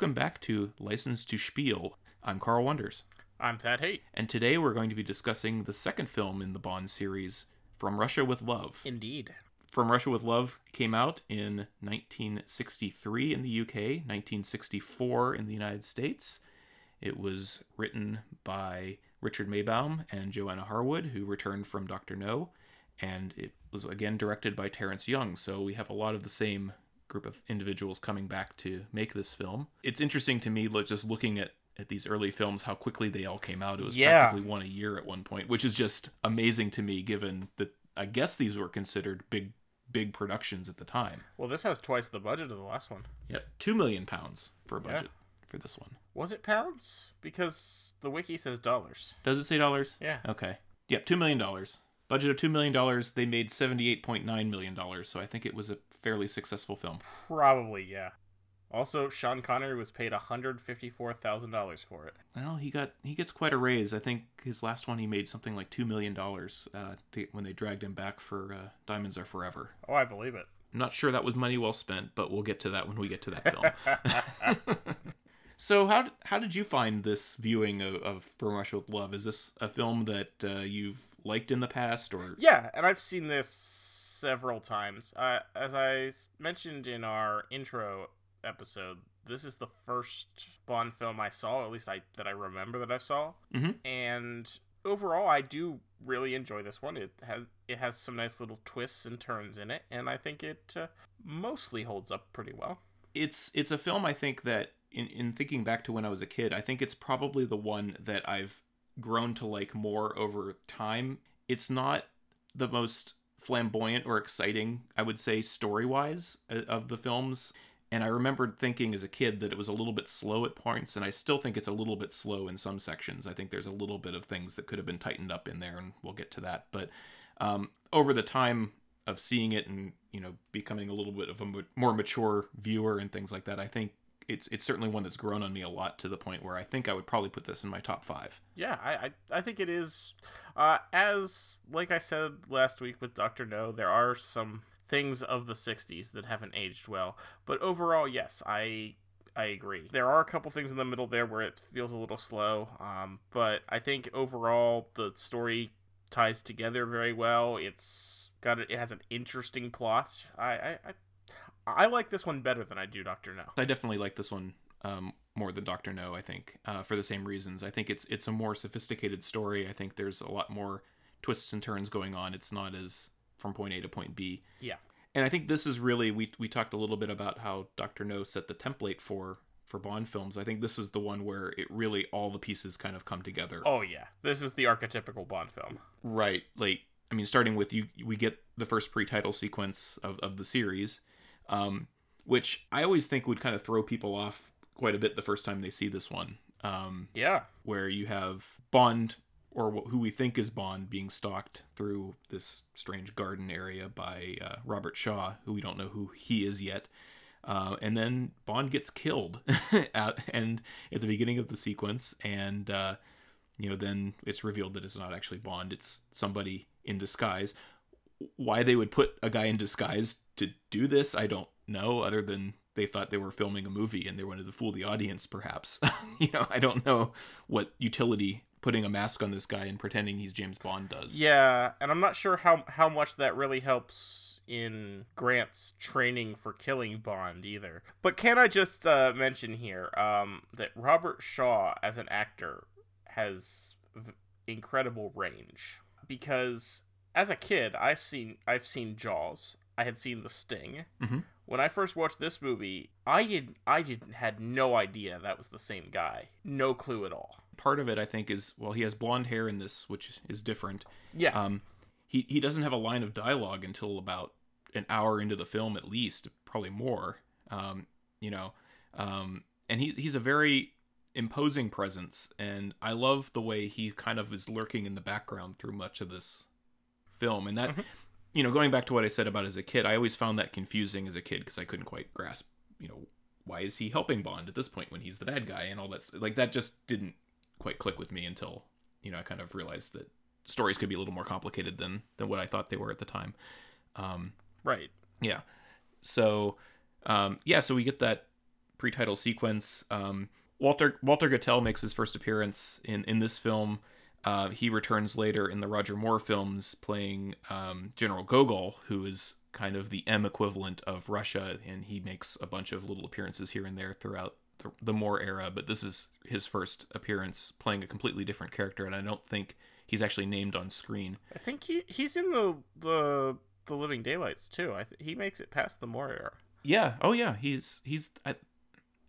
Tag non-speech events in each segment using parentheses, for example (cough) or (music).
Welcome back to License to Spiel. I'm Carl Wonders, I'm Thad Haight. and today we're going to be discussing the second film in the Bond series, From Russia with Love. Indeed. From Russia with Love came out in 1963 in the UK, 1964 in the United States. It was written by Richard Maybaum and Johanna Harwood, who returned from Dr. No, and it was again directed by Terence Young. So we have a lot of the same group of individuals coming back to make this film. It's interesting to me, just looking at at these early films, how quickly they all came out. It was Yeah. practically one a year at one point, which is just amazing to me, given that I guess these were considered big big productions at the time. Well, this has twice the budget of the last one. Yep, two million pounds for a Yeah. budget for this one. Was it pounds? Because the wiki says dollars. Does it say dollars? Yeah. Okay. Yep, two million dollars. Budget of two million dollars. They made seventy-eight point nine million dollars. So I think it was a fairly successful film. Probably, yeah. Also, Sean Connery was paid $154,000 for it. Well, he got he gets quite a raise. I think his last one he made something like two million dollars uh, to, when they dragged him back for uh, Diamonds Are Forever. Oh, I believe it. I'm not sure that was money well spent, but we'll get to that when we get to that film. (laughs) (laughs) so how how did you find this viewing of, of From Russia with Love? Is this a film that uh, you've liked in the past, or Yeah, and I've seen this several times. Uh, as I mentioned in our intro episode, this is the first Bond film I saw, at least I that I remember that I saw. Mhm. And overall, I do really enjoy this one. It has it has some nice little twists and turns in it, and I think it uh, mostly holds up pretty well. it's it's a film I think that in in thinking back to when I was a kid, I think it's probably the one that I've grown to like more over time. It's not the most flamboyant or exciting, I would say, story wise of the films. And I remembered thinking as a kid that it was a little bit slow at points, and I still think it's a little bit slow in some sections. I think there's a little bit of things that could have been tightened up in there, and we'll get to that. But um, over the time of seeing it and you know becoming a little bit of a more mature viewer and things like that, I think it's it's certainly one that's grown on me a lot to the point where I think I would probably put this in my top five. Yeah, I I, I think it is. Uh, as like I said last week with Doctor No, there are some things of the '60s that haven't aged well, but overall, yes, I I agree. There are a couple things in the middle there where it feels a little slow, um, but I think overall the story ties together very well. It's got it has an interesting plot. I I, I I like this one better than I do Doctor No. I definitely like this one um, more than Doctor No. I think uh, for the same reasons. I think it's it's a more sophisticated story. I think there's a lot more twists and turns going on. It's not as from point A to point B. Yeah. And I think this is really we we talked a little bit about how Doctor No set the template for for Bond films. I think this is the one where it really all the pieces kind of come together. Oh yeah, this is the archetypical Bond film. Right. Like I mean, starting with you, we get the first pre-title sequence of of the series, um, which I always think would kind of throw people off quite a bit the first time they see this one. Um, Yeah. where you have Bond or who we think is Bond being stalked through this strange garden area by uh, Robert Shaw, who we don't know who he is yet. Uh, and then Bond gets killed (laughs) at and at the beginning of the sequence, and uh, you know then it's revealed that it's not actually Bond; it's somebody in disguise. Why they would put a guy in disguise to do this, I don't know. Other than they thought they were filming a movie and they wanted to fool the audience, perhaps. (laughs) you know, I don't know what utility putting a mask on this guy and pretending he's James Bond does. Yeah, and I'm not sure how how much that really helps in Grant's training for killing Bond either. But can I just uh, mention here um, that Robert Shaw as an actor has v- incredible range because as a kid I've seen I've seen Jaws, I had seen The Sting. Mhm. When I first watched this movie, I did I didn't had no idea that was the same guy. No clue at all. Part of it, I think, is well, he has blonde hair in this, which is different. Yeah. Um, he he doesn't have a line of dialogue until about an hour into the film, at least, probably more. Um, you know, um, and he he's a very imposing presence, and I love the way he kind of is lurking in the background through much of this film, and that. Mhm. You know, going back to what I said about as a kid, I always found that confusing as a kid because I couldn't quite grasp, you know, why is he helping Bond at this point when he's the bad guy and all that. Like that just didn't quite click with me until you know I kind of realized that stories could be a little more complicated than than what I thought they were at the time. Um, right. yeah. So, um, yeah. So we get that pre-title sequence. Um, Walter Walter Gotell makes his first appearance in in this film. Uh, he returns later in the Roger Moore films, playing um, General Gogol, who is kind of the M equivalent of Russia, and he makes a bunch of little appearances here and there throughout the, the Moore era. But this is his first appearance playing a completely different character, and I don't think he's actually named on screen. I think he he's in the the the Living Daylights too. I th- he makes it past the Moore era. Yeah. Oh yeah. He's he's. I,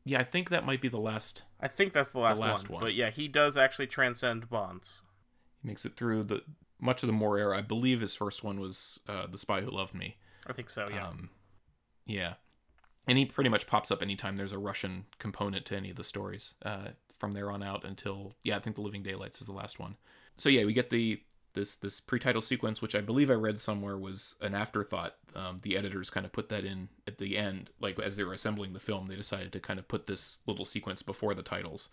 yeah, I think that might be the last. I think that's the last, last one. one. But yeah, he does actually transcend bonds. He makes it through the much of the Moore era. I believe his first one was uh, The Spy Who Loved Me. I think so. Yeah. Um, yeah. And he pretty much pops up anytime there's a Russian component to any of the stories uh, from there on out until yeah, I think The Living Daylights is the last one. So yeah, we get the this this pre-title sequence, which I believe I read somewhere was an afterthought. Um, the editors kind of put that in at the end, like as they were assembling the film, they decided to kind of put this little sequence before the titles,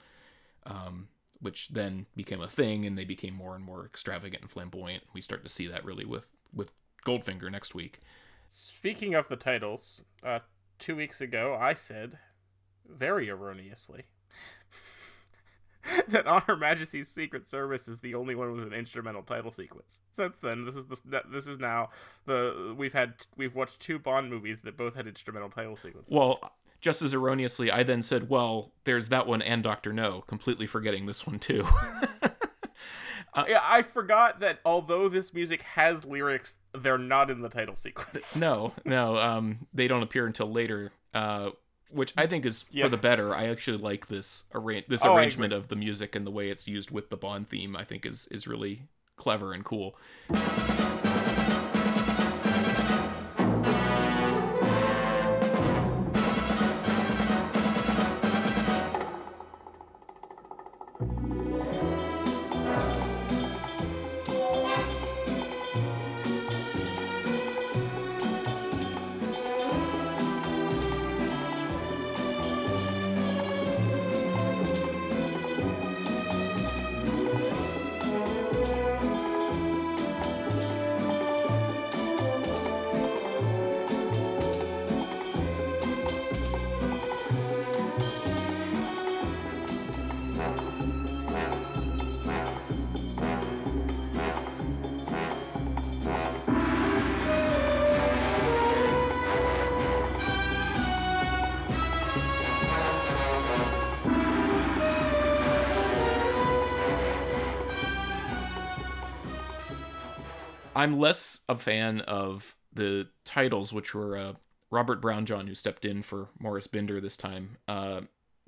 um, which then became a thing, and they became more and more extravagant and flamboyant. We start to see that really with with Goldfinger next week. Speaking of the titles, uh, two weeks ago I said, very erroneously, (laughs) (laughs) that On Her Majesty's Secret Service is the only one with an instrumental title sequence. Since then, this is the this is now the we've had we've watched two Bond movies that both had instrumental title sequences. Well, just as erroneously, I then said, "Well, there's that one and Doctor No," completely forgetting this one too. (laughs) yeah, I forgot that although this music has lyrics, they're not in the title sequence. no, (laughs) no, um, they don't appear until later. Uh, which I think is Yeah. for the better. I actually like this arra- this Oh, arrangement of the music and the way it's used with the Bond theme. I think is is really clever and cool. I'm less a fan of the titles, which were uh, Robert Brownjohn, who stepped in for Maurice Binder this time. Uh,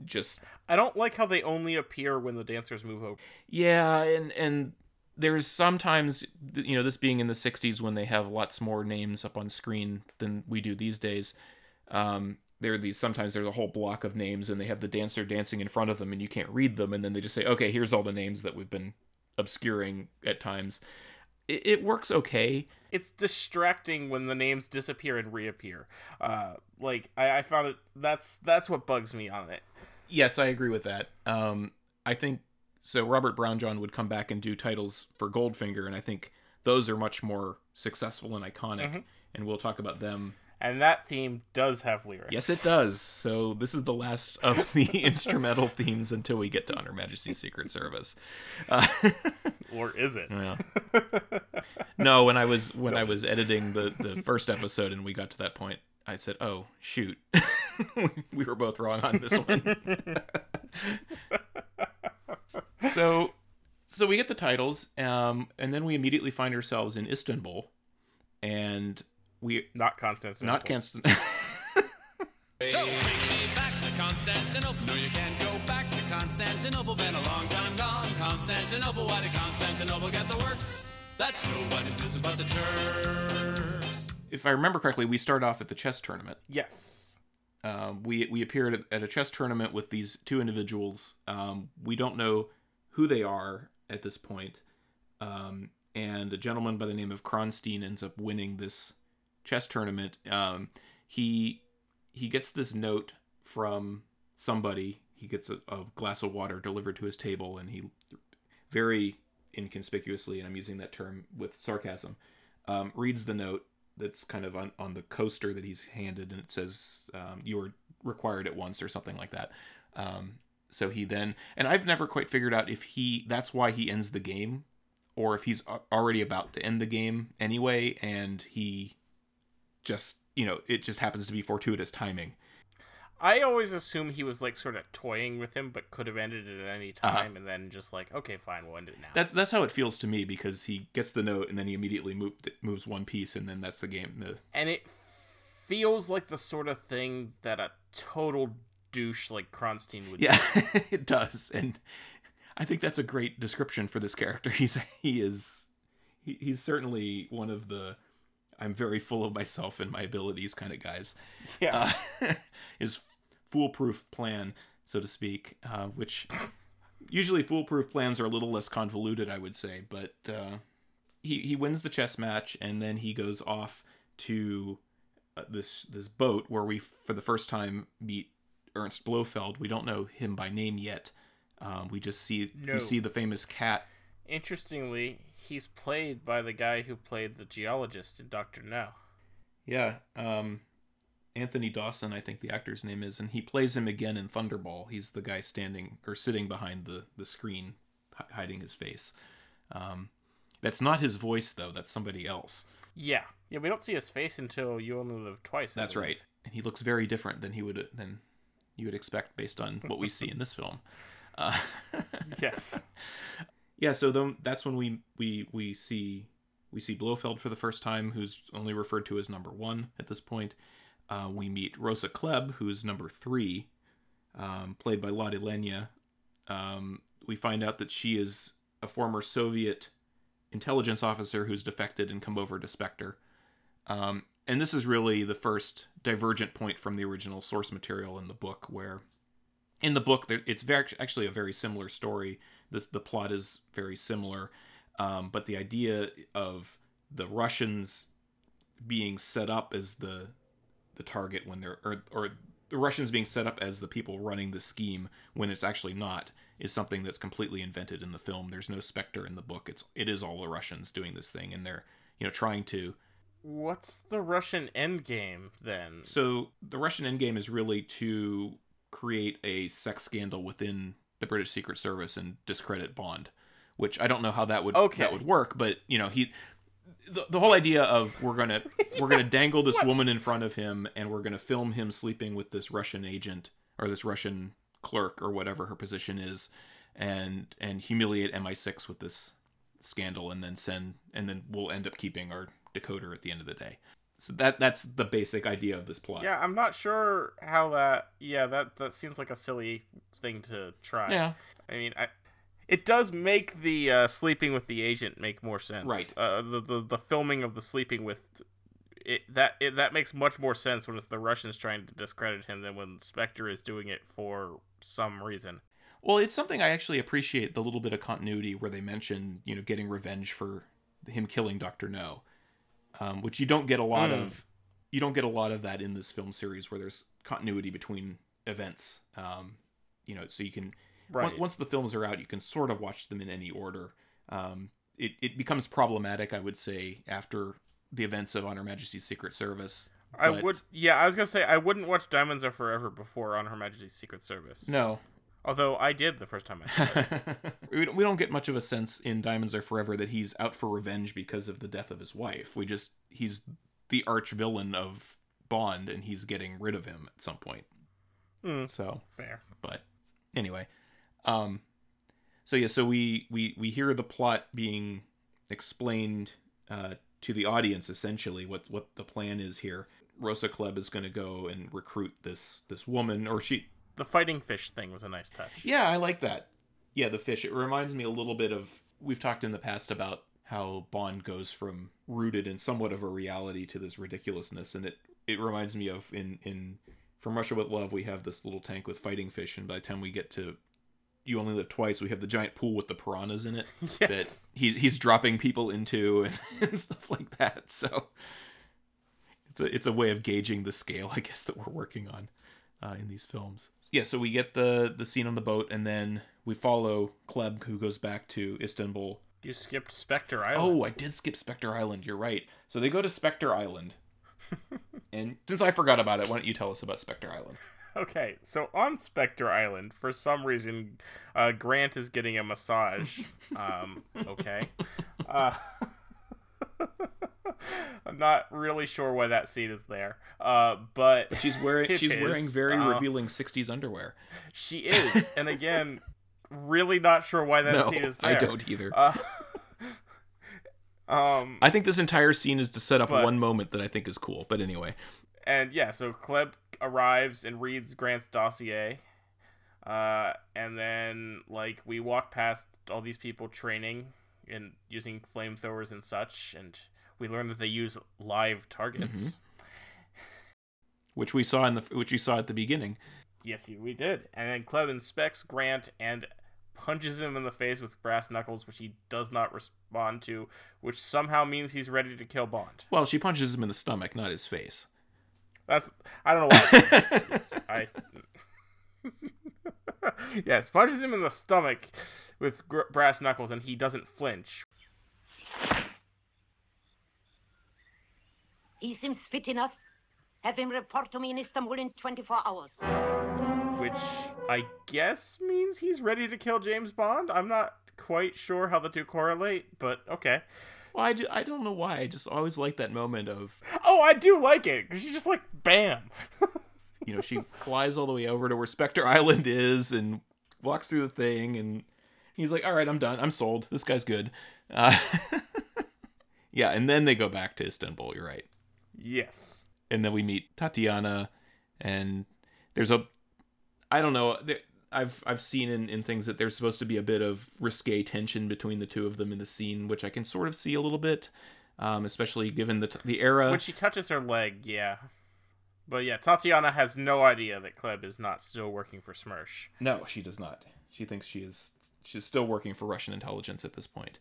just I don't like how they only appear when the dancers move over. yeah, and and there's sometimes you know this being in the 60s when they have lots more names up on screen than we do these days. Um, there are these sometimes there's a whole block of names and they have the dancer dancing in front of them and you can't read them and then they just say okay here's all the names that we've been obscuring at times. It, it works okay. It's distracting when the names disappear and reappear. Uh, like I, I found it. That's that's what bugs me on it. Yes, I agree with that. Um, I think so. Robert Brownjohn would come back and do titles for Goldfinger, and I think those are much more successful and iconic. And we'll talk about them. And that theme does have lyrics. Yes, it does. So this is the last of the (laughs) instrumental themes until we get to On Her Majesty's Secret Service. Uh, (laughs) Or is it? yeah. (laughs) No, when I was when I was editing the the first episode and we got to that point, I said, "Oh shoot, (laughs) we were both wrong on this one." (laughs) so, so we get the titles, um, and then we immediately find ourselves in Istanbul, and we Not Constantinople. not Constant. So, take me back to Constantinople. No, you can't go back to Constantinople. Been a long time gone. Constantinople, why did Constantinople get the works? That's nobody's business but the Turks. if I remember correctly, we start off at the chess tournament. Yes. Um, we we appeared at, at a chess tournament with these two individuals. Um, we don't know who they are at this point. Um, and a gentleman by the name of Kronstein ends up winning this chess tournament. Um, he he gets this note from somebody. He gets a, a glass of water delivered to his table, and he very inconspicuously, and I'm using that term with sarcasm, um, reads the note that's kind of on, on the coaster that he's handed, and it says, um, "You are required at once or something like that. Um, so he then, and I've never quite figured out if he that's why he ends the game, or if he's already about to end the game anyway, and he just you know it just happens to be fortuitous timing. I always assume he was like sort of toying with him, but could have ended it at any Uh-huh. time, and then just like, okay, fine, we'll end it now. That's that's how it feels to me because he gets the note and then he immediately moved, moves one piece and then that's the game. The, and it feels like the sort of thing that a total douche like Kronstein would. yeah, (laughs) it does, and I think that's a great description for this character. (laughs) He's he is he, he's certainly one of the I'm very full of myself and my abilities kind of guys. Yeah. uh, (laughs) his foolproof plan, so to speak, uh, which usually foolproof plans are a little less convoluted, I would say. But uh, he he wins the chess match, and then he goes off to uh, this this boat where we for the first time meet Ernst Blofeld. We don't know him by name yet. Um, we just see No. we see the famous cat. Interestingly, he's played by the guy who played the geologist in Doctor No. Yeah, um, Anthony Dawson, I think the actor's name is, and he plays him again in Thunderball. He's the guy standing or sitting behind the the screen, hi- hiding his face. Um, that's not his voice though. That's somebody else. Yeah, yeah. We don't see his face until You Only Live Twice. I That's believe. right, and he looks very different than he would than you would expect based on what we see in this film. Uh, (laughs) Yes. yeah, so then that's when we we we see we see Blofeld for the first time, who's only referred to as number one at this point. Uh, we meet Rosa Klebb, who's number three, um, played by Lotte Lenya. Um, we find out that she is a former Soviet intelligence officer who's defected and come over to Spectre. Um, and this is really the first divergent point from the original source material in the book, where in the book it's very actually a very similar story. This the plot is very similar, um, but the idea of the Russians being set up as the the target when they're or or the Russians being set up as the people running the scheme when it's actually not is something that's completely invented in the film. There's no Spectre in the book. It's it is all the Russians doing this thing, and they're you know trying to. What's the Russian endgame then? So the Russian endgame is really to create a sex scandal within the British Secret Service and discredit Bond, which I don't know how that would Okay. that would work, but you know he. The, the whole idea of we're gonna (laughs) we're gonna dangle this woman in front of him and we're gonna film him sleeping with this Russian agent or this Russian clerk or whatever her position is, and and humiliate MI6 with this scandal and then send and then we'll end up keeping our decoder at the end of the day. So that that's the basic idea of this plot. Yeah, I'm not sure how that. Yeah, that that seems like a silly thing to try. Yeah. I mean, I. It does make the uh, sleeping with the agent make more sense. Right. Uh, the, the the filming of the sleeping with it that it, that makes much more sense when it's the Russians trying to discredit him than when Spectre is doing it for some reason. Well, it's something I actually appreciate the little bit of continuity where they mention, you know, getting revenge for him killing Doctor No, um, which you don't get a lot Hmm. of. You don't get a lot of that in this film series where there's continuity between events. Um, you know, so you can Right. once the films are out, you can sort of watch them in any order. Um, it it becomes problematic, I would say, after the events of On Her Majesty's Secret Service. I would. Yeah, I was gonna say I wouldn't watch Diamonds Are Forever before on Her Majesty's Secret Service. No, Although I did the first time I saw it. (laughs) we don't- get much of a sense in Diamonds Are Forever that he's out for revenge because of the death of his wife. We just he's the arch villain of Bond, and he's getting rid of him at some point. Hmm. So, Fair. but anyway, um, so yeah, so we we we hear the plot being explained uh, to the audience essentially what what the plan is here. Rosa Klebb is going to go and recruit this this woman, or she The fighting fish thing was a nice touch. yeah, I like that. Yeah, the fish. It reminds me a little bit of we've talked in the past about how Bond goes from rooted in somewhat of a reality to this ridiculousness, and it it reminds me of in in from Russia with Love we have this little tank with fighting fish, and by the time we get to You Only Live Twice, we have the giant pool with the piranhas in it (laughs) Yes. that he he's dropping people into and, (laughs) and stuff like that. So it's a it's a way of gauging the scale, I guess, that we're working on uh, in these films. Yeah, so we get the the scene on the boat, and then we follow Klebb, who goes back to Istanbul. You skipped Spectre Island. Oh, I did skip Spectre Island. You're right. So they go to Spectre Island, (laughs) and since I forgot about it, why don't you tell us about Spectre Island? Okay, so on Spectre Island, for some reason, uh, Grant is getting a massage. (laughs) Um, okay. Uh, (laughs) I'm not really sure why that scene is there, uh, but She's wearing (laughs) it she's wearing very Uh, revealing '60s underwear. She is, and again, really not sure why that no, scene is there. I don't either. Uh, um, I think this entire scene is to set up but- one moment that I think is cool. But anyway, and yeah, so Klebb arrives and reads Grant's dossier. Uh, and then like we walk past all these people training and using flamethrowers and such, and we learn that they use live targets. Mhm. which we saw in the which we saw at the beginning. Yes, we did. And then Klebb inspects Grant and punches him in the face with brass knuckles, which he does not respond to, which somehow means he's ready to kill Bond. Well, she punches him in the stomach, not his face. That's I don't know why. I (laughs) (laughs) yes, punches him in the stomach with gr- brass knuckles, and he doesn't flinch. He seems fit enough. Have him report to me in Istanbul in 24 hours. Which I guess means he's ready to kill James Bond. I'm not quite sure how the two correlate, but okay. Well, I, do, I don't know why. I just always like that moment of Oh, I do like it because she's just like bam. (laughs) you know she flies all the way over to where Spectre Island is and walks through the thing, and he's like, "All right, I'm done. I'm sold. This guy's good." Uh, (laughs) yeah, and then they go back to Istanbul. You're right. yes. and then we meet Tatiana, and there's a, I don't know, there, I've I've seen in, in things that there's supposed to be a bit of risque tension between the two of them in the scene, which I can sort of see a little bit, um, especially given the t- the era. When she touches her leg, yeah. But yeah, Tatiana has no idea that Klebb is not still working for Smersh. no, she does not. She thinks she is she's still working for Russian intelligence at this point.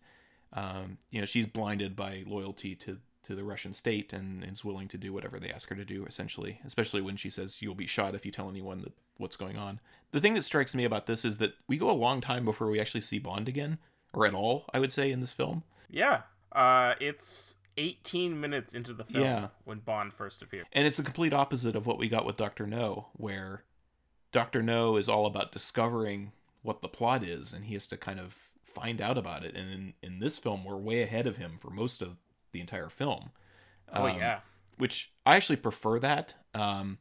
Um, you know, she's blinded by loyalty to to the Russian state and is willing to do whatever they ask her to do, essentially. Especially when she says you'll be shot if you tell anyone that what's going on. The thing that strikes me about this is that we go a long time before we actually see Bond again, or at all, I would say, in this film. Yeah. Uh, it's 18 minutes into the film Yeah. when Bond first appeared. And it's the complete opposite of what we got with Doctor No, where Doctor No is all about discovering what the plot is, and he has to kind of find out about it. And in, in this film, we're way ahead of him for most of the entire film. Oh Um, yeah. which I actually prefer that. Um,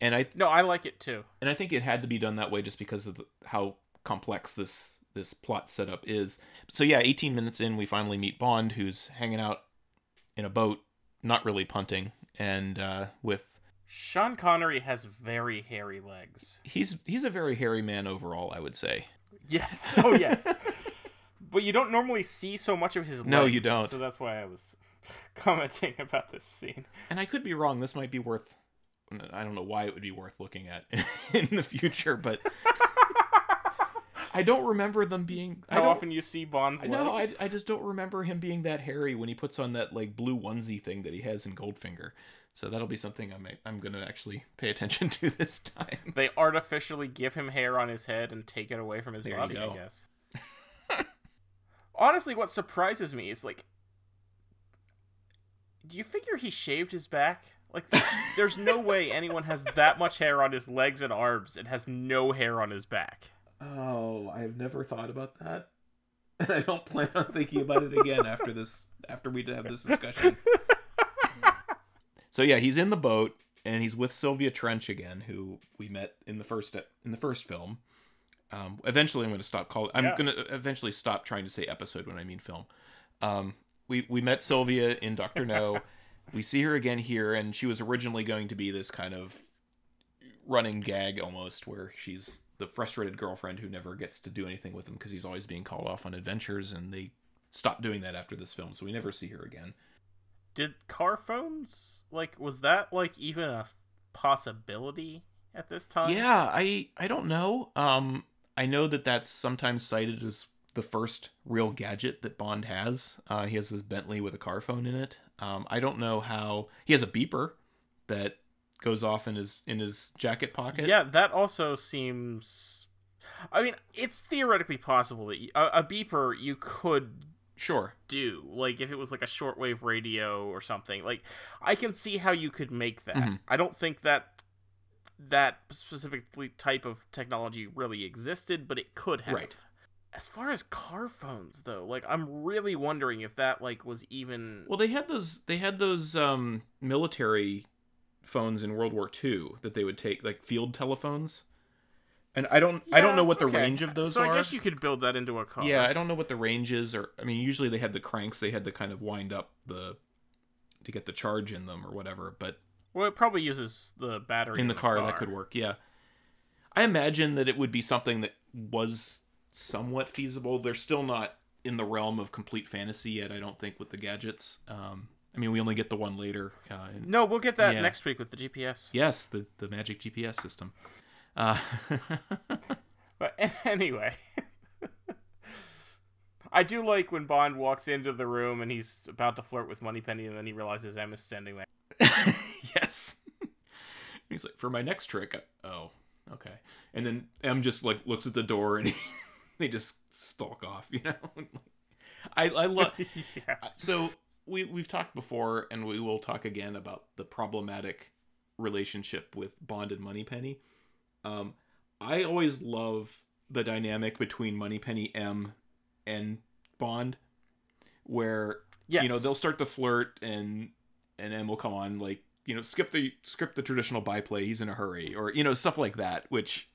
and I No, I like it too. and I think it had to be done that way just because of the, how complex this this plot setup is. So yeah, 18 minutes in, we finally meet Bond, who's hanging out in a boat, not really punting, and uh, with Sean Connery has very hairy legs. he's he's a very hairy man overall, I would say. Yes. Oh yes. (laughs) but you don't normally see so much of his legs. No, you don't. So that's why I was (laughs) commenting about this scene. And I could be wrong. This might be worth. I don't know why it would be worth looking at (laughs) in the future, but I don't remember them being. I How often you see Bond's legs? No, I, I just don't remember him being that hairy when he puts on that like blue onesie thing that he has in Goldfinger. So that'll be something I'm I'm gonna actually pay attention (laughs) to this time. They artificially give him hair on his head and take it away from his There body, I guess. Honestly, what surprises me is like do you figure he shaved his back? Like (laughs) there's no way anyone has that much hair on his legs and arms and has no hair on his back. Oh, I've never thought about that, and I don't plan on thinking about it again after this. After we have this discussion. so yeah, he's in the boat and he's with Sylvia Trench again, who we met in the first in the first film. Um, eventually, I'm going to stop calling. I'm Yeah. going to eventually stop trying to say episode when I mean film. Um, we we met Sylvia in Doctor No. (laughs) we see her again here, and she was originally going to be this kind of running gag almost, where she's the frustrated girlfriend who never gets to do anything with him because he's always being called off on adventures, and they stopped doing that after this film, so we never see her again. Did car phones like was that like even a possibility at this time? Yeah, I I don't know. Um, I know that that's sometimes cited as the first real gadget that Bond has. Uh, he has this Bentley with a car phone in it. Um, I don't know how he has a beeper that goes off in his in his jacket pocket. Yeah, that also seems. I mean, it's theoretically possible that you, a, a beeper you could sure. do, like if it was like a shortwave radio or something. Like, I can see how you could make that. Mhm. I don't think that that specifically type of technology really existed, but it could have. Right. As far as car phones though, like I'm really wondering if that like was even Well, they had those. They had those um, military phones in World War II that they would take, like field telephones. And I don't. I don't know what the okay. range of those so are. So I guess you could build that into a car. Yeah, I don't know what the range is, or I mean, usually they had the cranks. They had to kind of wind up the to get the charge in them or whatever. But Well, it probably uses the battery in the car, that could work. Yeah, I imagine that it would be something that was somewhat feasible. They're still not in the realm of complete fantasy yet. I don't think with the gadgets. Um, I mean, we only get the one later. Uh, in- No, we'll get that Yeah. next week with the GPS. yes, the the magic GPS system. Uh, (laughs) But (laughs) anyway, (laughs) I do like when Bond walks into the room and he's about to flirt with Moneypenny, and then he realizes M's standing there. (laughs) yes. He's like, for my next trick. I- oh, okay. And then M just like looks at the door and he, (laughs) they just stalk off. You know. (laughs) I I love. yeah. so we we've talked before, and we will talk again about the problematic relationship with Bond and Moneypenny. Um, I always love the dynamic between Moneypenny M and Bond, where Yes. you know they'll start to flirt and and M will come on like you know skip the skip the traditional byplay. He's in a hurry, or you know stuff like that, which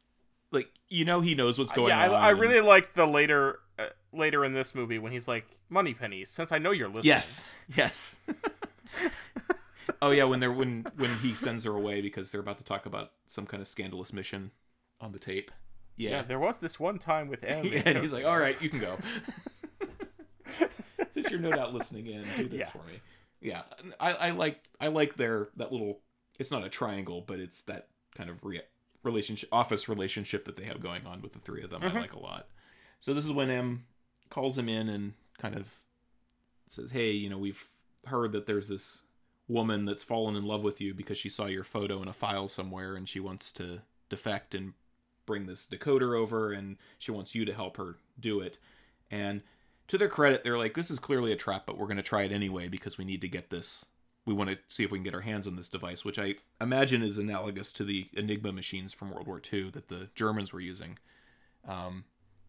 like you know he knows what's going yeah, on. I, I and- really like the later uh, later in this movie when he's like money pennies. since I know you're listening. Yes. Yes. (laughs) oh yeah, when they're when when he sends her away because they're about to talk about some kind of scandalous mission on the tape. Yeah, Yeah. there was this one time with (laughs) M. Yeah, and he's like, "All right, you can go." (laughs) Since you're no doubt listening in, do this Yeah. for me. Yeah, I, I like I like their that little. It's not a triangle, but it's that kind of re- relationship, office relationship that they have going on with the three of them. I mm-hmm. like a lot. So this is when M calls him in and kind of says, "Hey, you know, we've heard that there's this woman that's fallen in love with you because she saw your photo in a file somewhere and she wants to defect and bring this decoder over and she wants you to help her do it." And to their credit, they're like, "This is clearly a trap, but we're going to try it anyway because we need to get this. We want to see if we can get our hands on this device, which I imagine is analogous to the Enigma machines from World War II that the Germans were using. Um,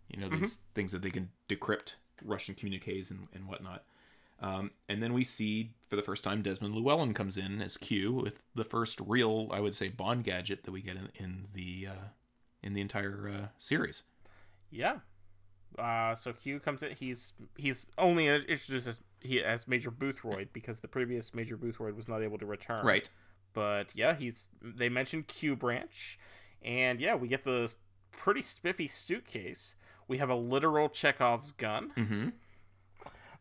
you know, these things that they can decrypt Russian communiques and, and whatnot. Um, and then we see for the first time Desmond Llewellyn comes in as Q with the first real, I would say, Bond gadget that we get in, in the uh, in the entire uh, series. Yeah. Uh, so Q comes in. He's he's only introduced as he as Major Boothroyd because the previous Major Boothroyd was not able to return. Right. But yeah, he's they mentioned Q branch, and yeah, we get the pretty spiffy suitcase. We have a literal Chekhov's gun. Mm-hmm.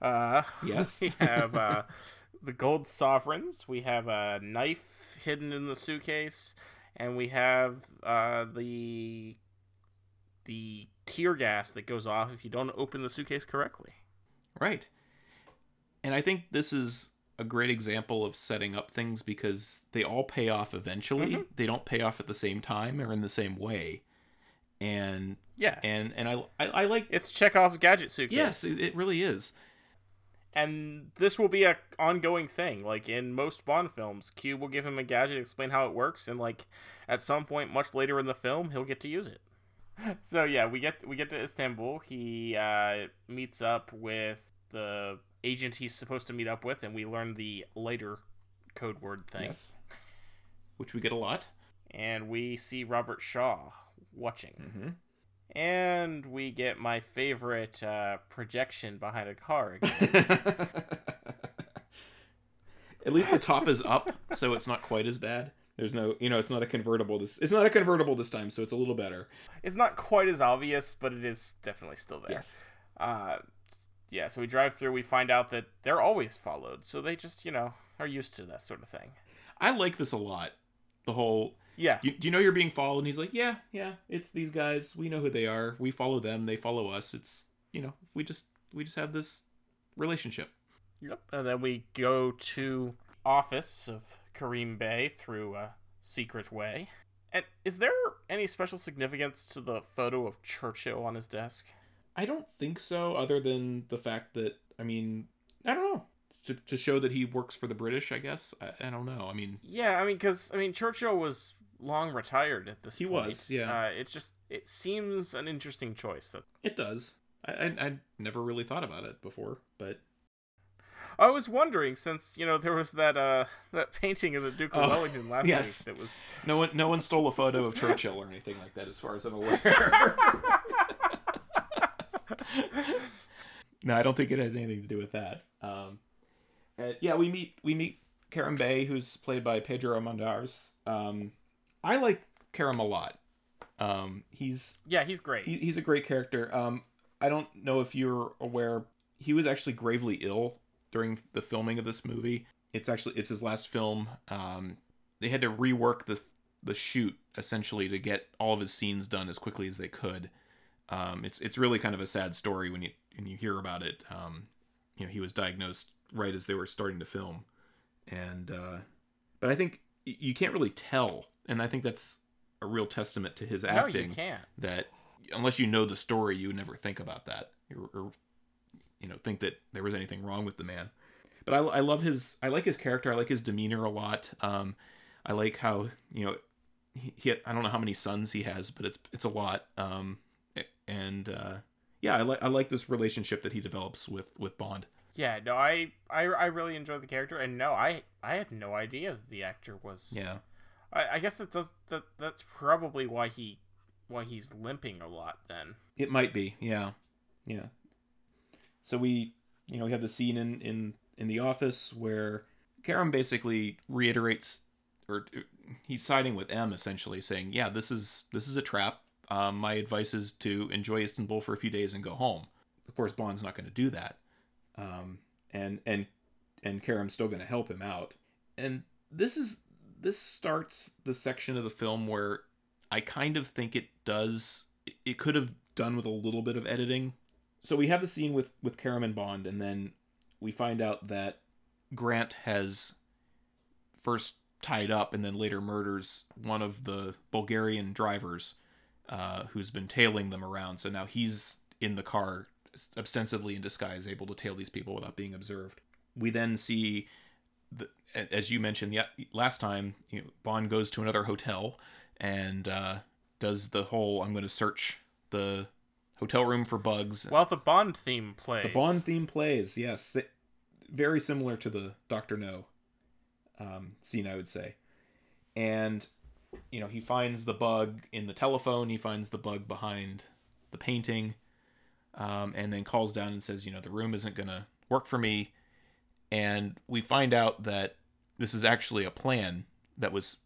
Uh, (laughs) Yes. we have uh, the gold sovereigns. We have a knife hidden in the suitcase, and we have uh, the the tear gas that goes off if you don't open the suitcase correctly. Right. And I think this is a great example of setting up things because they all pay off eventually. Mm-hmm. They don't pay off at the same time or in the same way. And Yeah, and and I I, I like it's Chekhov's gadget suitcase. yes, it, it really is. and this will be a ongoing thing. Like in most Bond films, Q will give him a gadget, explain how it works, and like at some point, much later in the film, he'll get to use it. (laughs) So yeah, we get we get to Istanbul. He uh, meets up with the agent he's supposed to meet up with, and we learn the later code word thing. Yes. Which we get a lot. And we see Robert Shaw watching. Mm-hmm. And we get my favorite uh, projection behind a car again. (laughs) At least the top is up, so it's not quite as bad. There's no, you know, it's not a convertible. This it's not a convertible this time, so it's a little better. it's not quite as obvious, but it is definitely still there. Yes. Uh, yeah, so we drive through, we find out that they're always followed, so they just, you know, are used to that sort of thing. I like this a lot. The whole Yeah. you, do you know you're being followed? And he's like, yeah, yeah, it's these guys. We know who they are. We follow them. They follow us. It's you know, we just we just have this relationship. Yep. And then we go to office of Kerim Bey through a secret way. And is there any special significance to the photo of Churchill on his desk? I don't think so, other than the fact that I mean, I don't know. To, to show that he works for the British, I guess. I, I don't know. I mean, Yeah, I mean, because I mean, Churchill was long retired at this point. He point. was, yeah. Uh, it's just it seems an interesting choice. That It does. I, I I never really thought about it before, but I was wondering since you know there was that uh (laughs) that painting of the Duke of Oh, Wellington last yes. week that was no one no one stole a photo of Churchill or anything like that, as far as I'm aware. (laughs) no, I don't think it has anything to do with that. Um, uh, yeah, we meet we meet Kerim Bey, who's played by Pedro Armendariz. Um, I like Karam a lot. Um, he's yeah he's great. he, he's a great character. Um, I don't know if you're aware, he was actually gravely ill during the filming of this movie. It's actually it's his last film. Um, they had to rework the the shoot essentially to get all of his scenes done as quickly as they could. Um, it's it's really kind of a sad story when you when you hear about it. Um, you know, he was diagnosed right as they were starting to film, and uh, but I think you can't really tell, and I think that's a real testament to his no, acting you can't. that unless you know the story, you would never think about that or, or you know think that there was anything wrong with the man. But I, I love his I like his character. I like his demeanor a lot. Um, I like how you know he, he I don't know how many sons he has, but it's it's a lot. Um, and uh, yeah, I like I like this relationship that he develops with with Bond. Yeah, no, I, I I really enjoy the character, and no, I I had no idea the actor was. Yeah, I, I guess that does that that's probably why he why he's limping a lot. Then it might be. Yeah, yeah. So we you know we have the scene in in in the office where Karam basically reiterates or uh, he's siding with M essentially saying, "Yeah, this is this is a trap. Um, my advice is to enjoy Istanbul for a few days and go home." Of course, Bond's not going to do that, um, and and and Karam's still going to help him out. And this is this starts the section of the film where I kind of think it does. It could have done with a little bit of editing. So we have the scene with with Karam and Bond, and then we find out that Grant has first tied up and then later murders one of the Bulgarian drivers uh, who's been tailing them around. So now he's in the car, ostensibly in disguise, able to tail these people without being observed. We then see, the, as you mentioned the, last time, you know, Bond goes to another hotel and uh, does the whole "I'm going to search the hotel room for bugs." well, the Bond theme plays. The Bond theme plays, yes. Th- very similar to the Doctor No um, scene, I would say. And, you know, he finds the bug in the telephone, he finds the bug behind the painting, um, and then calls down and says, you know, the room isn't going to work for me. And we find out that this is actually a plan that was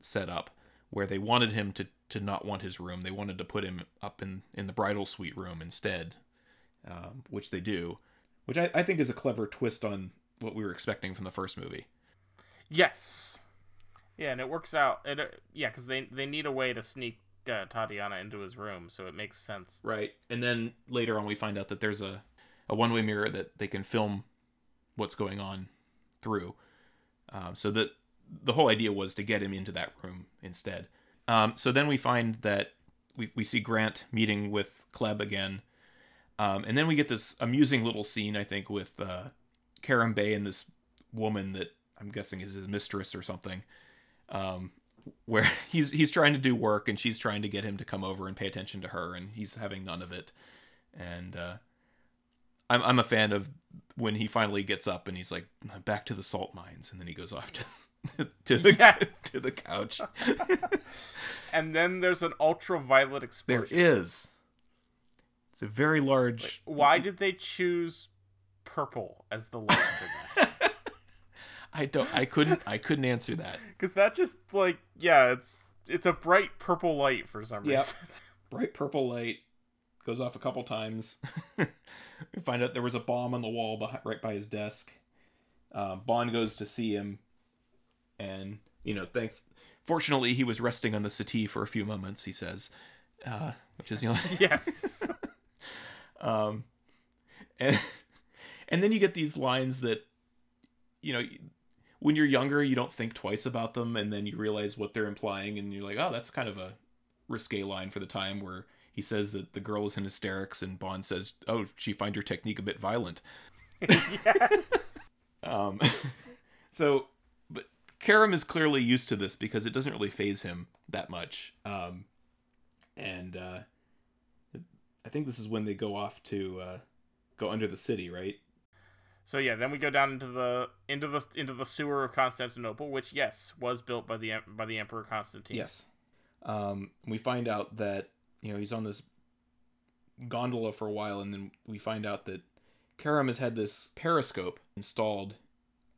set up where they wanted him to, to not want his room. They wanted to put him up in, in the bridal suite room instead, um, which they do which I, I think is a clever twist on what we were expecting from the first movie. Yes. Yeah, and it works out. It, uh, yeah, because they they need a way to sneak uh, Tatiana into his room, so it makes sense. Right. And then later on, we find out that there's a, a one way mirror that they can film what's going on through. Um, so that the whole idea was to get him into that room instead. Um, so then we find that we, we see Grant meeting with Klebb again. Um, and then we get this amusing little scene, I think, with uh, Kerim Bey and this woman that I'm guessing is his mistress or something, um, where (laughs) he's he's trying to do work and she's trying to get him to come over and pay attention to her, and he's having none of it. And uh, I'm I'm a fan of when he finally gets up and he's like, "Back to the salt mines," and then he goes off to (laughs) to the Yes. to the couch. (laughs) And then there's an ultraviolet explosion. There is. It's a very large. Why (laughs) did they choose purple as the light for that? I don't. I couldn't. I couldn't answer that. Because that just like yeah, it's it's a bright purple light for some Yep. reason. bright purple light goes off a couple times. we find out there was a bomb on the wall behind, right by his desk. Uh, Bond goes to see him, and you know, thank. Fortunately, he was resting on the settee for a few moments. He says, uh, which is the only. (laughs) yes. (laughs) um, and and then you get these lines that, you know, when you're younger, you don't think twice about them, and then you realize what they're implying, and you're like, oh, that's kind of a risque line for the time where he says that the girl is in hysterics, and Bond says, oh, she find your technique a bit violent. (laughs) yes. Um, so, Kerim is clearly used to this because it doesn't really phase him that much. Um, and uh, I think this is when they go off to uh, go under the city, right? So yeah, then we go down into the into the into the sewer of Constantinople, which yes was built by the by the Emperor Constantine. Yes. Um, we find out that you know he's on this gondola for a while, and then we find out that Kerim has had this periscope installed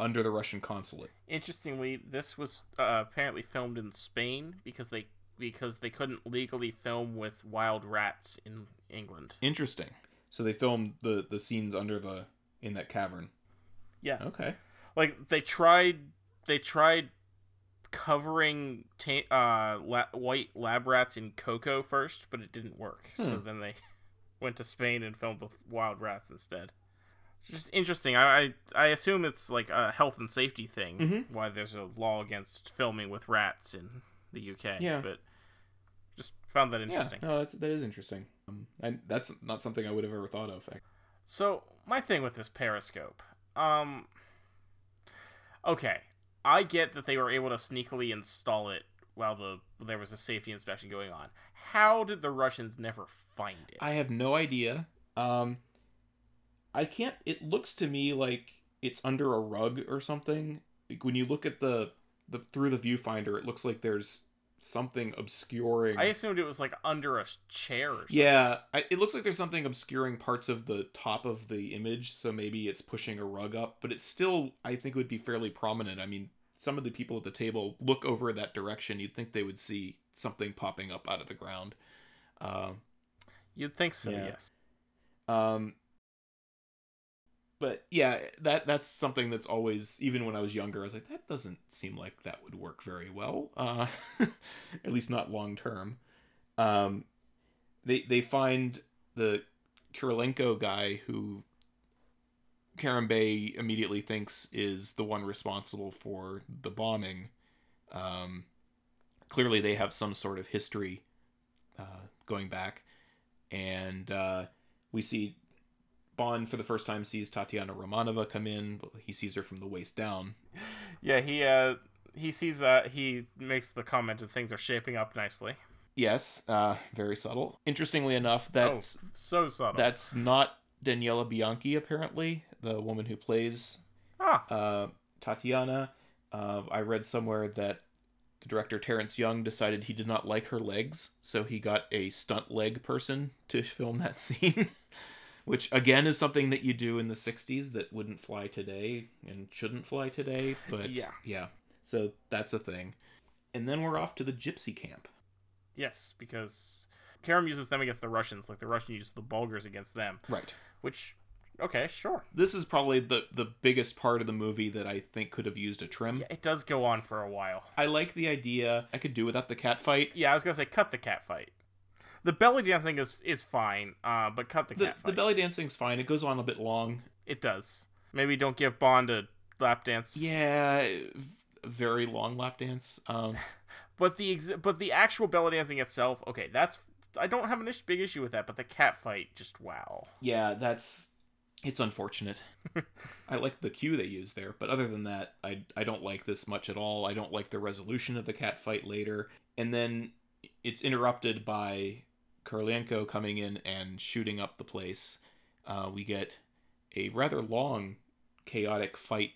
under the Russian consulate. Interestingly, this was uh, apparently filmed in Spain because they because they couldn't legally film with wild rats in England. Interesting. So they filmed the the scenes under the in that cavern. Yeah, Okay. like they tried they tried covering ta- uh, la- white lab rats in cocoa first, but it didn't work. So Hmm. then they (laughs) went to Spain and filmed with wild rats instead. Just interesting. I, I I assume it's like a health and safety thing. Mhm. Why there's a law against filming with rats in the UK. Yeah. but just found that interesting. Yeah, no, that's that is interesting. Um, and that's not something I would have ever thought of. So my thing with this periscope, um, okay, I get that they were able to sneakily install it while the there was a safety inspection going on. How did the Russians never find it? I have no idea. Um, I can't. It looks to me like it's under a rug or something. Like when you look at the the through the viewfinder, it looks like there's something obscuring. I assumed it was like under a chair. Or something. yeah, I, it looks like there's something obscuring parts of the top of the image, so maybe it's pushing a rug up, but it's still, I think, would be fairly prominent. I mean, some of the people at the table look over that direction. You'd think they would see something popping up out of the ground. Um, you'd think so. Yeah. Yes. Um, but yeah, that that's something that's always even when I was younger, I was like, that doesn't seem like that would work very well. Uh, (laughs) at least not long term. Um, they they find the Kirilenko guy who Kerim Bey immediately thinks is the one responsible for the bombing. Um, clearly, they have some sort of history uh, going back, and uh, we see Bond for the first time sees Tatiana Romanova come in. He sees her from the waist down. Yeah. He uh he sees that he makes the comment that things are shaping up nicely. Yes, uh, very subtle. Interestingly enough, that's oh, so subtle. that's not Daniela Bianchi apparently, the woman who plays ah uh, Tatiana. Uh, I read somewhere that the director Terence Young decided he did not like her legs, so he got a stunt leg person to film that (laughs) scene. Which again is something that you do in the '60s that wouldn't fly today and shouldn't fly today. But Yeah. yeah. So that's a thing. And then we're off to the gypsy camp. yes, because Kerim uses them against the Russians, like the Russians use the Bulgars against them. Right. Which, okay, sure. This is probably the the biggest part of the movie that I think could have used a trim. Yeah, it does go on for a while. I like the idea. I could do without the cat fight. Yeah, I was gonna say cut the cat fight. The belly dancing is is fine, uh, but cut the The, cat the fight. belly dancing's fine. It goes on a bit long. it does. Maybe don't give Bond a lap dance. Yeah, very long lap dance. Um, (laughs) But the ex- but the actual belly dancing itself, okay, that's I don't have an issue, big issue with that. But the cat fight, just wow. yeah, that's it's unfortunate. (laughs) I like the cue they use there, but other than that, I I don't like this much at all. I don't like the resolution of the cat fight later, and then it's interrupted by Korolenko coming in and shooting up the place. Uh, we get a rather long, chaotic fight,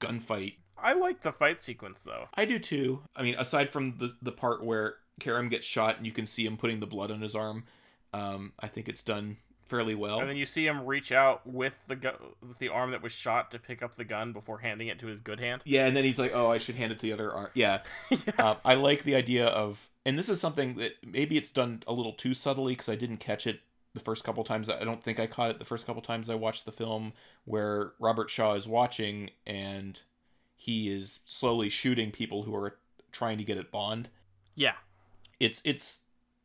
gunfight I like the fight sequence though. I do too. I mean, aside from the the part where Kerim gets shot and you can see him putting the blood on his arm, um, I think it's done fairly well. And then you see him reach out with the gu- with the arm that was shot to pick up the gun before handing it to his good hand. yeah, and then he's like, "Oh, I should hand it to the other arm." (laughs) Yeah, uh, I like the idea of, and this is something that maybe it's done a little too subtly because I didn't catch it the first couple times. I don't think I caught it the first couple times I watched the film, where Robert Shaw is watching and he is slowly shooting people who are trying to get at Bond. Yeah, it's it's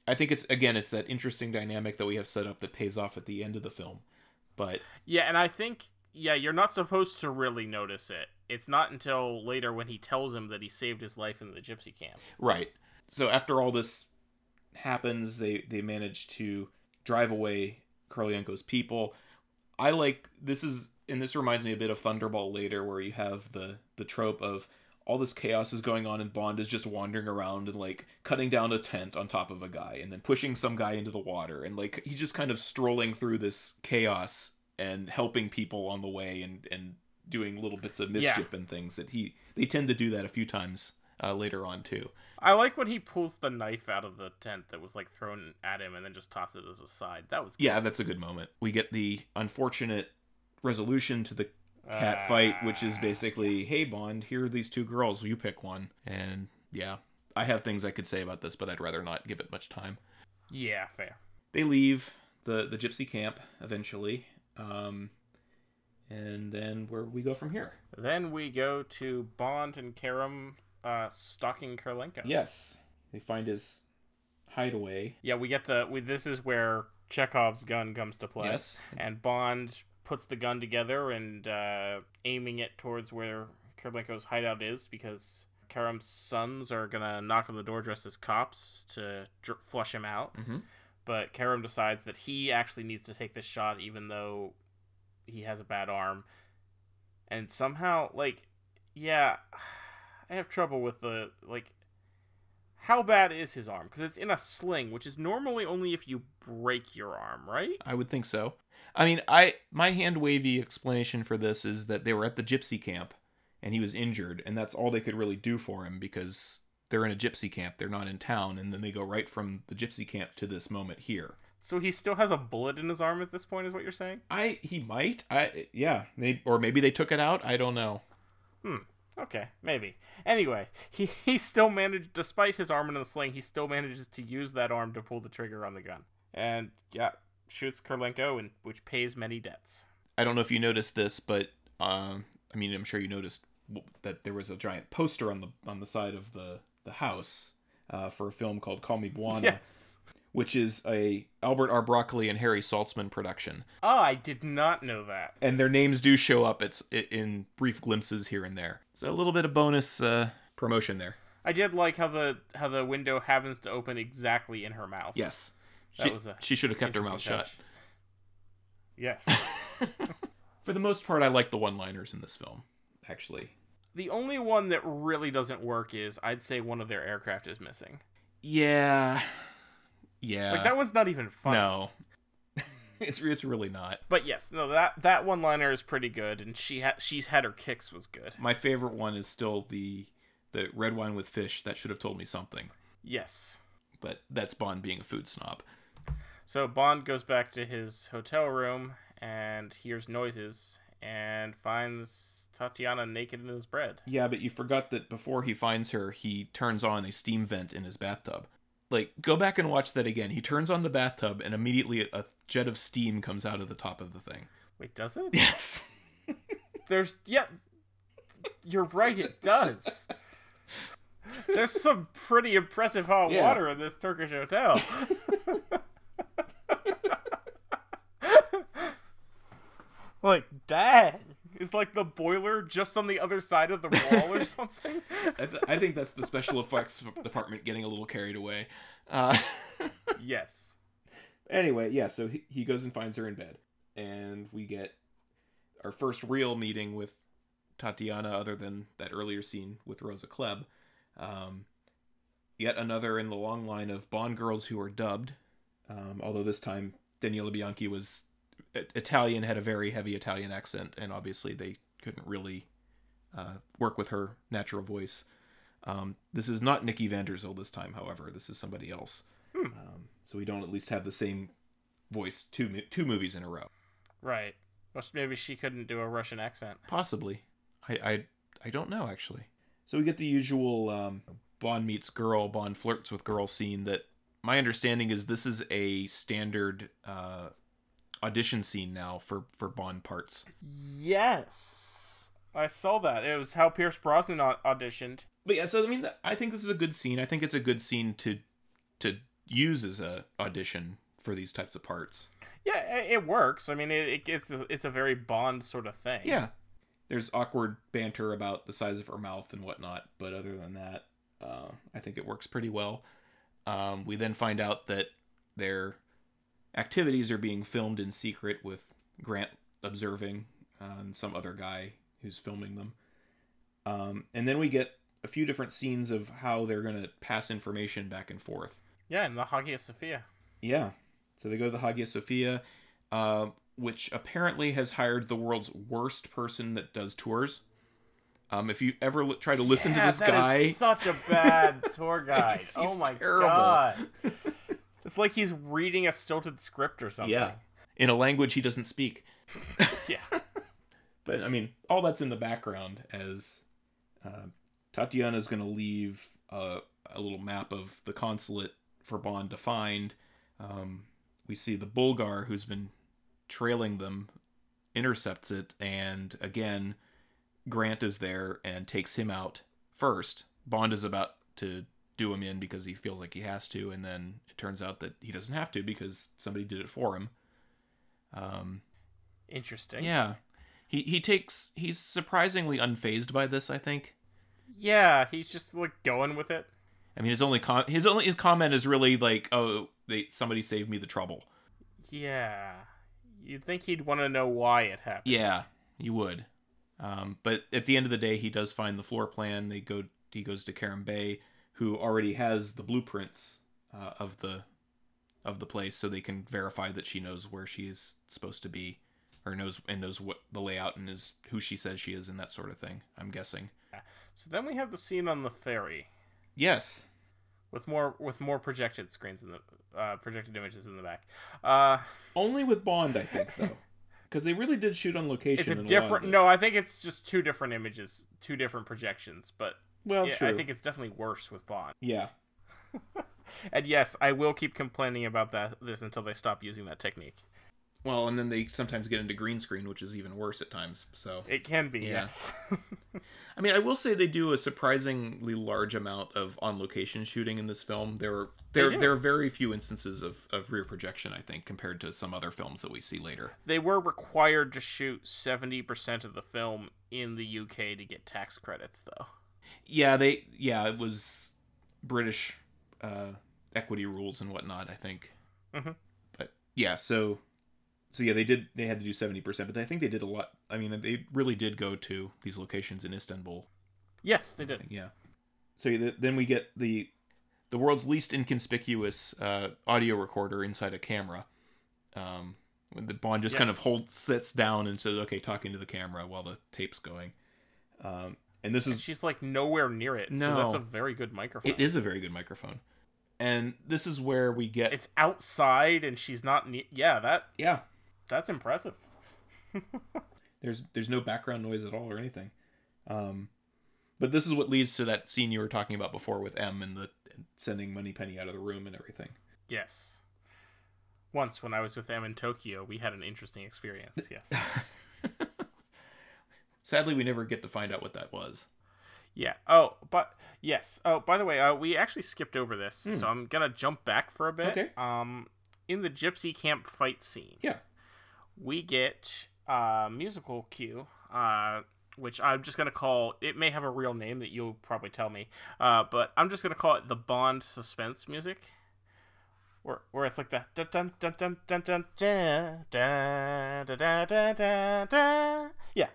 I think it's again it's that interesting dynamic that we have set up that pays off at the end of the film. But yeah, and I think yeah, you're not supposed to really notice it. It's not until later when he tells him that he saved his life in the gypsy camp. right. So after all this happens, they they manage to drive away Korolenko's people. I like this is and this reminds me a bit of Thunderball later where you have the the trope of all this chaos is going on and Bond is just wandering around and like cutting down a tent on top of a guy and then pushing some guy into the water and like he's just kind of strolling through this chaos and helping people on the way and and doing little bits of mischief and things that he they tend to do that a few times uh, later on too. I like when he pulls the knife out of the tent that was like thrown at him and then just tosses it as a side. That was good. Yeah, that's a good moment. We get the unfortunate resolution to the cat fight, which is basically, hey Bond, here are these two girls, you pick one. And yeah, I have things I could say about this, but I'd rather not give it much time. Yeah, fair. They leave the the gypsy camp eventually, um, and then where we go from here? Then we go to Bond and Kerim uh, stalking Kurlenko. Yes, they find his hideaway. Yeah, we get the. We, this is where Chekhov's gun comes to play. Yes. And Bond puts the gun together and uh, aiming it towards where Kurlenko's hideout is because Kerim's sons are gonna knock on the door dressed as cops to dr- flush him out. Mhm. But Kerim decides that he actually needs to take this shot, even though he has a bad arm. And somehow, like, yeah, I have trouble with the like. How bad is his arm? Because it's in a sling, which is normally only if you break your arm, right? I would think so. I mean, I my hand wavy explanation for this is that they were at the gypsy camp and he was injured and that's all they could really do for him because they're in a gypsy camp, they're not in town and then they go right from the gypsy camp to this moment here. So he still has a bullet in his arm at this point, is what you're saying? I he might. I yeah, they or maybe they took it out, I don't know. Hmm. Okay, maybe. Anyway, he he still managed, despite his arm in the sling, he still manages to use that arm to pull the trigger on the gun, and yeah, shoots Kurlenko, and which pays many debts. I don't know if you noticed this, but um I mean, I'm sure you noticed that there was a giant poster on the on the side of the the house uh, for a film called Call Me Bwana. Yes. which is a Albert R. Broccoli and Harry Saltzman production. Oh, I did not know that. And their names do show up it's in brief glimpses here and there. So a little bit of bonus uh, promotion there. I did like how the how the window happens to open exactly in her mouth. Yes. That She, was a she should have kept her mouth Interesting shut. Yes. (laughs) (laughs) For the most part, I like the one-liners in this film. Actually, the only one that really doesn't work is I'd say one of their aircraft is missing. yeah, yeah. Like that one's not even fun. No, (laughs) it's it's really not. But yes, no that that one liner is pretty good, and she ha- she's had her kicks was good. My favorite one is still the the red wine with fish. That should have told me something. Yes. But that's Bond being a food snob. So Bond goes back to his hotel room and hears noises and finds Tatiana naked in his bed. Yeah, but you forgot that before he finds her, he turns on a steam vent in his bathtub. Like, go back and watch that again. He turns on the bathtub, and immediately a jet of steam comes out of the top of the thing. Wait, does it? Yes. (laughs) There's yeah. You're right, it does. There's some pretty impressive hot Yeah. water in this Turkish hotel. (laughs) like, dang. Is like the boiler just on the other side of the wall or (laughs) something? I, th- I think that's the special effects department getting a little carried away. Uh, (laughs) yes. anyway, yeah, so he, he goes and finds her in bed. And we get our first real meeting with Tatiana, other than that earlier scene with Rosa Klebb. Um, yet another in the long line of Bond girls who are dubbed. Um, although this time Daniela Bianchi was I- Italian, had a very heavy Italian accent, and obviously they couldn't really uh, work with her natural voice. Um, this is not Nikki Van der Zyl this time, however. This is somebody else. Um, so we don't at least have the same voice two two movies in a row. Right. Or maybe she couldn't do a Russian accent. Possibly. I I, I don't know actually. So we get the usual um, Bond meets girl, Bond flirts with girl scene. That my understanding is this is a standard uh, audition scene now for for Bond parts. Yes. I saw that. It was how Pierce Brosnan auditioned. But yeah, so I mean, I think this is a good scene. I think it's a good scene to to use as a audition for these types of parts. Yeah, it works. I mean, it, it it's a, it's a very Bond sort of thing. Yeah. There's awkward banter about the size of her mouth and whatnot, but other than that, uh, I think it works pretty well. Um, we then find out that their activities are being filmed in secret with Grant observing and some other guy who's filming them. Um, and then we get a few different scenes of how they're going to pass information back and forth. Yeah, in the Hagia Sophia. Yeah. So they go to the Hagia Sophia, uh, which apparently has hired the world's worst person that does tours. Um, if you ever li- try to listen Yeah, to this that is guy, such a bad (laughs) tour guide. Oh my terrible. god. (laughs) It's like he's reading a stilted script or something. yeah, in a language he doesn't speak. (laughs) Yeah. (laughs) But I mean, all that's in the background as uh, Tatiana's going to leave uh, a little map of the consulate for Bond to find. Um, we see the Bulgar who's been trailing them intercepts it, and again, Grant is there and takes him out first. Bond is about to do him in because he feels like he has to, and then it turns out that he doesn't have to because somebody did it for him. Um, Interesting. yeah. He he takes he's surprisingly unfazed by this, I think. Yeah, he's just like going with it. I mean his only com- his only his comment is really like, "Oh, they somebody saved me the trouble." Yeah. You'd think he'd want to know why it happened. Yeah, you would. Um, but at the end of the day, he does find the floor plan. They go he goes to Kerim Bey, who already has the blueprints uh, of the of the place, so they can verify that she knows where she is supposed to be, or knows and knows what the layout and is who she says she is and that sort of thing. I'm guessing. So then we have the scene on the ferry Yes. with more with more projected screens in the uh, projected images in the back. Uh, Only with Bond, I think, though, (laughs) because they really did shoot on location. it's a in lot of different. this. No, I think it's just two different images, two different projections. But well, yeah, true. I think it's definitely worse with Bond. yeah, (laughs) And yes, I will keep complaining about that this until they stop using that technique. well, and then they sometimes get into green screen, which is even worse at times. So, It can be, Yeah. yes. (laughs) (laughs) I mean, I will say they do a surprisingly large amount of on location shooting in this film. There are there there are very few instances of, of rear projection, I think, compared to some other films that we see later. they were required to shoot 70% of the film in the UK to get tax credits, though. Yeah, they yeah, it was British uh, equity rules and whatnot. I think, Mhm. but yeah, so so yeah, they did they had to do seventy percent, but I think they did a lot. I mean, they really did go to these locations in Istanbul. Yes, they did. Yeah. So th- then we get the the world's least inconspicuous uh, audio recorder inside a camera. Um, when the Bond just kind of holds sits down and says, "Okay, talking to the camera while the tape's going." Um, and this And is she's like nowhere near it, so No. that's a very good microphone. it is a very good microphone, and this is where we get It's outside and she's not near. Yeah, that yeah. that's impressive. (laughs) There's there's no background noise at all or anything. Um, but this is what leads to that scene you were talking about before with M and the sending Moneypenny out of the room and everything. Yes. Once when I was with M in Tokyo, we had an interesting experience. Yes. (laughs) Sadly, we never get to find out what that was. Yeah. Oh, but yes. Oh, by the way, uh, we actually skipped over this, Hmm. so I'm gonna jump back for a bit. Okay. Um, in the gypsy camp fight scene, Yeah. we get a musical cue, uh, which I'm just gonna call. It may have a real name that you'll probably tell me, uh, but I'm just gonna call it the Bond suspense music. Where, where it's like the dun dun dun dun dun dun dun dun dun dun dun dun dun. Yeah,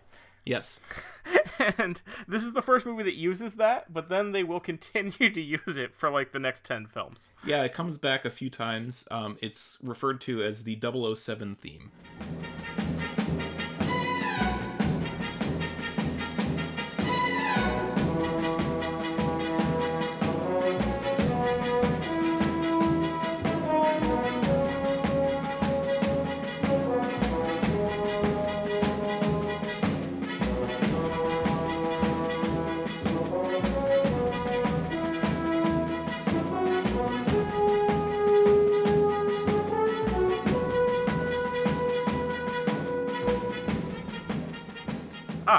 Yes. (laughs) and this is the first movie that uses that, but then they will (laughs) continue to use it for like the next 10 films. Yeah, it comes back a few times. Um, it's referred to as the 007 theme.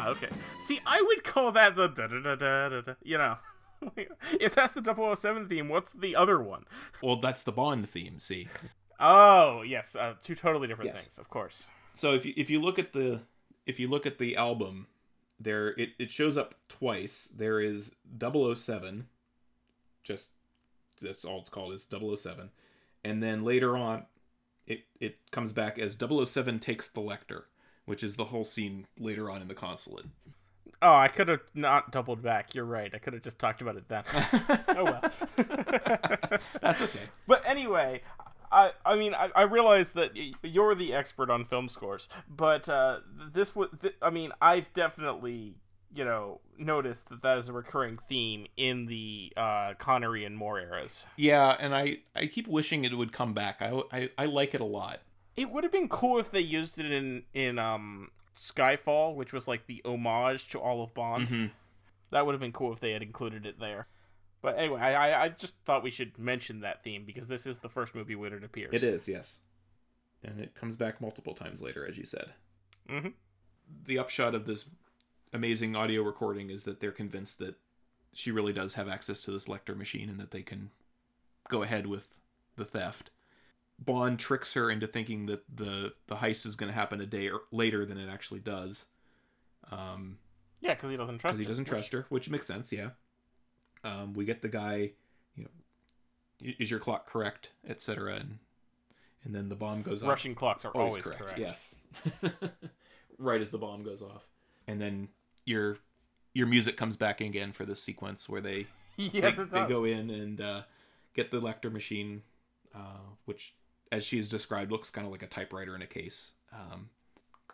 Ah, okay. See, I would call that the da da da da da, you know. (laughs) if that's the 007 theme, what's the other one? Well, that's the Bond theme. See, Oh, yes, uh, two totally different Yes. things, of course. so if you if you look at the if you look at the album, there it, it shows up twice. There is 007, just that's all it's called is 007, and then later on, it it comes back as 007 takes the Lektor, which is the whole scene later on in the consulate. Oh, I could have not doubled back. You're right. I could have just talked about it then. (laughs) oh well. (laughs) That's okay. But anyway, I I mean I, I realize that you're the expert on film scores, but uh, this would th- I mean I've definitely you know noticed that that is a recurring theme in the uh, Connery and Moore eras. Yeah, and I I keep wishing it would come back. I I, I like it a lot. It would have been cool if they used it in in um Skyfall, which was like the homage to all of Bond. Mhm. That would have been cool if they had included it there. But anyway, I, I I just thought we should mention that theme because this is the first movie where it appears. It is, yes. And it comes back multiple times later, as you said. Mm-hmm. The upshot of this amazing audio recording is that they're convinced that she really does have access to this Lektor machine and that they can go ahead with the theft. Bond tricks her into thinking that the the heist is going to happen a day or later than it actually does. Um, Yeah, because he doesn't trust. because he her, doesn't which- trust her, which makes sense. Yeah. Um, we get the guy, you know, is your clock correct, etc. And and then the bomb goes off. Russian clocks are always, correct. Yes. (laughs) right as the bomb goes off, and then your your music comes back again for this sequence where they (laughs) yes, they, they go in and uh, get the Lektor machine, uh, which, as she's described, looks kind of like a typewriter in a case. Um,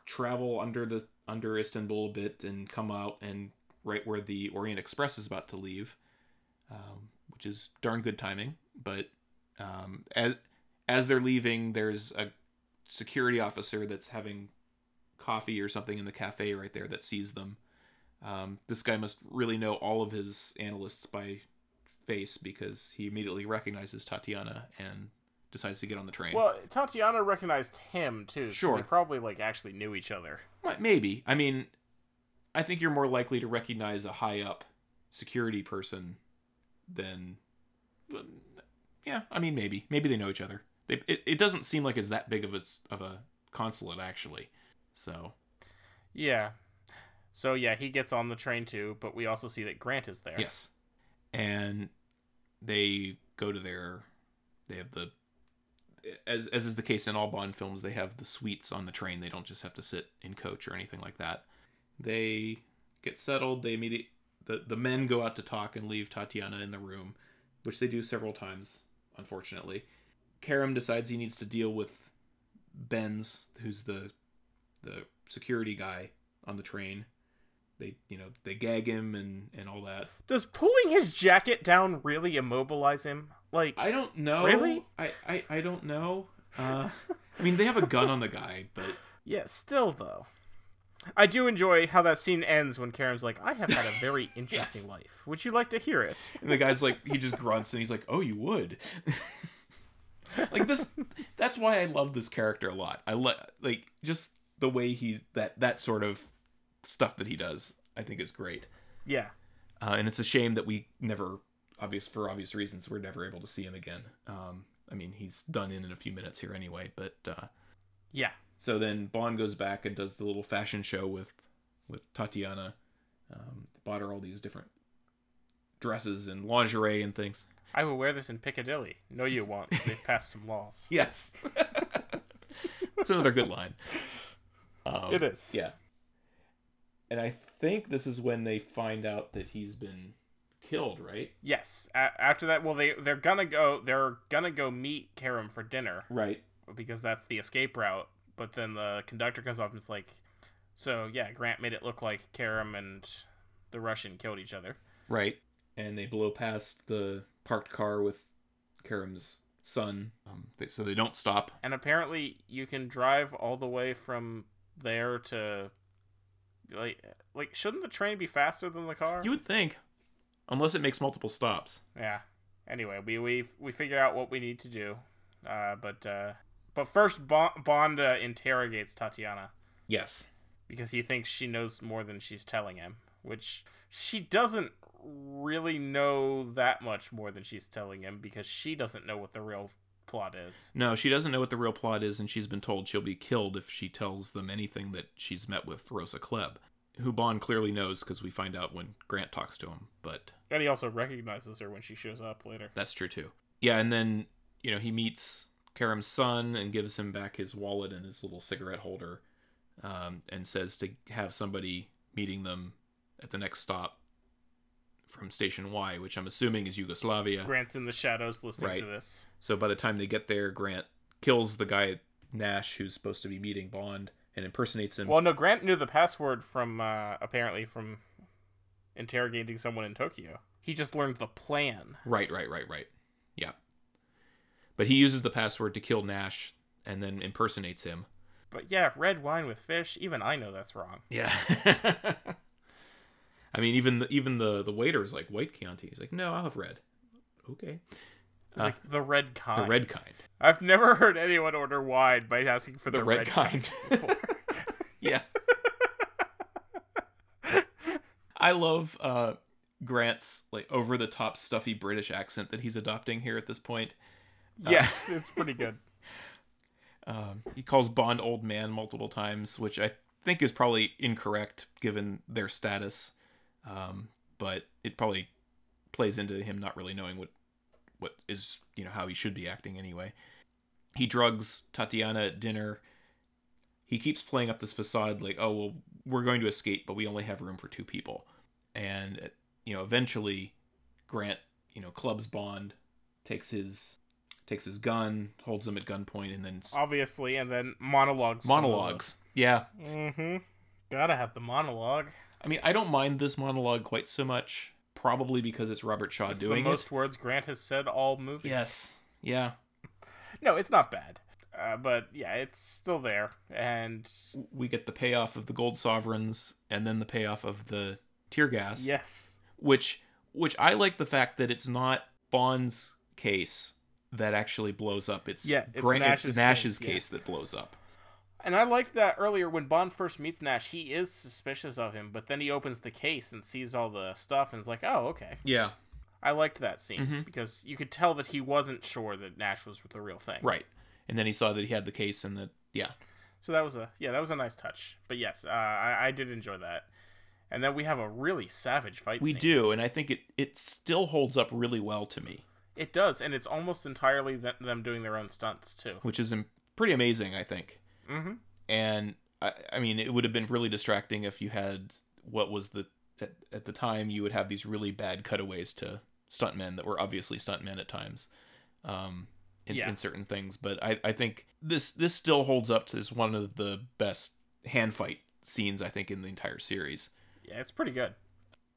travel under the under Istanbul a bit and come out and right where the Orient Express is about to leave, um, which is darn good timing. But um, as as they're leaving, there's a security officer that's having coffee or something in the cafe right there that sees them. Um, this guy must really know all of his analysts by face because he immediately recognizes Tatiana and decides to get on the train. Well, Tatiana recognized him too. So Sure. they probably like actually knew each other. Maybe. I mean, I think you're more likely to recognize a high up security person than. Yeah, I mean, maybe. Maybe they know each other. They, it, it doesn't seem like it's that big of a, of a consulate, actually. So, Yeah. So yeah, he gets on the train too, but we also see that Grant is there. yes. And they go to their. They have the. As, as is the case in all Bond films, they have the suites on the train. They don't just have to sit in coach or anything like that. They get settled. They immediately the the men go out to talk and leave Tatiana in the room, which they do several times. Unfortunately, Kerim decides he needs to deal with Benz, who's the the security guy on the train. They you know they gag him and and all that. Does pulling his jacket down really immobilize him? Like I don't know. Really? I I, I don't know. Uh, I mean, they have a gun on the guy, but (laughs) Yeah, still though. I do enjoy how that scene ends when Kerim's like, "I have had a very (laughs) interesting Yes. life. Would you like to hear it?" and the guy's like he just grunts and he's like, "Oh, you would." (laughs) like this that's why I love this character a lot. I le- like just the way he that that sort of stuff that he does. I think is great. Yeah. Uh, and it's a shame that we never obvious for obvious reasons we're never able to see him again. Um I mean, he's done in in a few minutes here anyway, but uh Yeah. So then Bond goes back and does the little fashion show with with Tatiana. Um, bought her all these different dresses and lingerie and things. I will wear this in Piccadilly. No, you won't. They've passed some laws. (laughs) Yes, (laughs) that's another good line. Um, It is. yeah. And I think this is when they find out that he's been killed, right? Yes. A- after that, well, they they're gonna go. They're gonna go meet Kerim for dinner Right. because that's the escape route. But then the conductor comes up and is like, "So yeah, Grant made it look like Kerim and the Russian killed each other." Right. And they blow past the parked car with Kerim's son, um, they, so they don't stop. And apparently, you can drive all the way from there to like like shouldn't the train be faster than the car? You would think, unless it makes multiple stops. Yeah. Anyway, we we we figure out what we need to do, uh, but uh, but first Bond, Bond uh, interrogates Tatiana Yes. because he thinks she knows more than she's telling him, which she doesn't really know that much more than she's telling him because she doesn't know what the real plot is. No, she doesn't know what the real plot is, and she's been told she'll be killed if she tells them anything that she's met with Rosa Klebb, who Bond clearly knows because we find out when Grant talks to him. But And he also recognizes her when she shows up later. that's true too. Yeah, and then you know he meets Kerim's son and gives him back his wallet and his little cigarette holder, um, and says to have somebody meeting them at the next stop from Station Y, which I'm assuming is Yugoslavia. Grant's in the shadows listening Right. to this. So by the time they get there, Grant kills the guy Nash who's supposed to be meeting Bond and impersonates him. Well, no, Grant knew the password from uh, apparently from interrogating someone in Tokyo. He just learned the plan. Right, right, right, right. Yeah. But he uses the password to kill Nash and then impersonates him. But yeah, red wine with fish. Even I know that's wrong. Yeah. (laughs) I mean, even the, even the the waiter's like white Chianti. He's like, no, I'll have red. Okay. It's like the red kind. The red kind. I've never heard anyone order wine by asking for the, The red, kind. before. (laughs) yeah. I love uh, Grant's like over the top stuffy British accent that he's adopting here at this point. yes, it's pretty good. (laughs) Um, he calls Bond old man multiple times, which I think is probably incorrect given their status. Um, but it probably plays into him not really knowing what what is you know how he should be acting anyway. He drugs Tatiana at dinner. He keeps playing up this facade like, oh well, we're going to escape, but we only have room for two people. And you know, eventually, Grant you know clubs Bond, takes his takes his gun, holds him at gunpoint, and then Obviously, and then monologues. monologues. Yeah, Mm-hmm. Gotta have the monologue. I mean, I don't mind this monologue quite so much. Probably because it's Robert Shaw It's doing the most it. words Grant has said all movie. Yes. Yeah. No, it's not bad. Uh, but yeah, it's still there. And We get the payoff of the gold sovereigns, and then the payoff of the tear gas. yes, Which, which I like the fact that it's not Bond's case that actually blows up. It's Yeah, it's Grant- Nash's Nash's case, yeah. case that blows up. And I liked that earlier when Bond first meets Nash. He is suspicious of him, but then he opens the case and sees all the stuff, and is like, "Oh, okay." Yeah. I liked that scene Mhm. because you could tell that he wasn't sure that Nash was the real thing. Right. And then he saw that he had the case, and that yeah. So that was a yeah, that was a nice touch. But yes, uh, I, I did enjoy that. And then we have a really savage fight. We scene. do, and I think it it still holds up really well to me. It does, and it's almost entirely them doing their own stunts too. which is pretty amazing, I think. Mm-hmm. And I, I mean, it would have been really distracting if you had what was the at, at the time you would have these really bad cutaways to stuntmen that were obviously stuntmen at times, um, in, Yeah. in certain things. But I, I think this this still holds up as one of the best hand fight scenes I think in the entire series. Yeah, it's pretty good.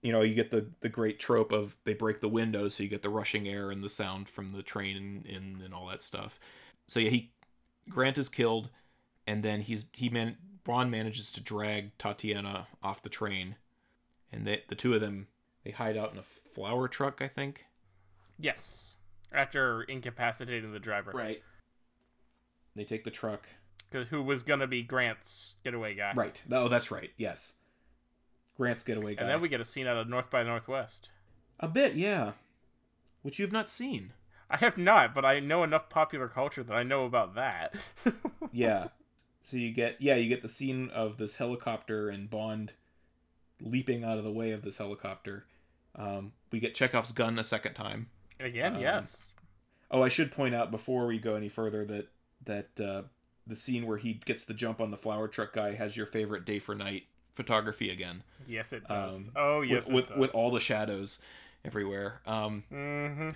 You know, you get the the great trope of they break the window, so you get the rushing air and the sound from the train and, and, and all that stuff. So yeah, he Grant is killed, and then he's he man Bond manages to drag Tatiana off the train, and they, the two of them they hide out in a flower truck, I think. Yes. After incapacitating the driver, Right. They take the truck. who was gonna be Grant's getaway guy. Right. Oh, that's right. Yes. Grant's getaway guy. And then we get a scene out of North by Northwest. a bit, yeah. Which you've not seen. I have not, but I know enough popular culture that I know about that. (laughs) yeah. So you get yeah, you get the scene of this helicopter and Bond leaping out of the way of this helicopter. Um, we get Chekhov's gun a second time. Again, Um, yes. Oh, I should point out before we go any further that that uh, the scene where he gets the jump on the flower truck guy has your favorite day for night photography again. Yes, it does. um, oh, yes, with with, does. with all the shadows everywhere. Um, Mm-hmm.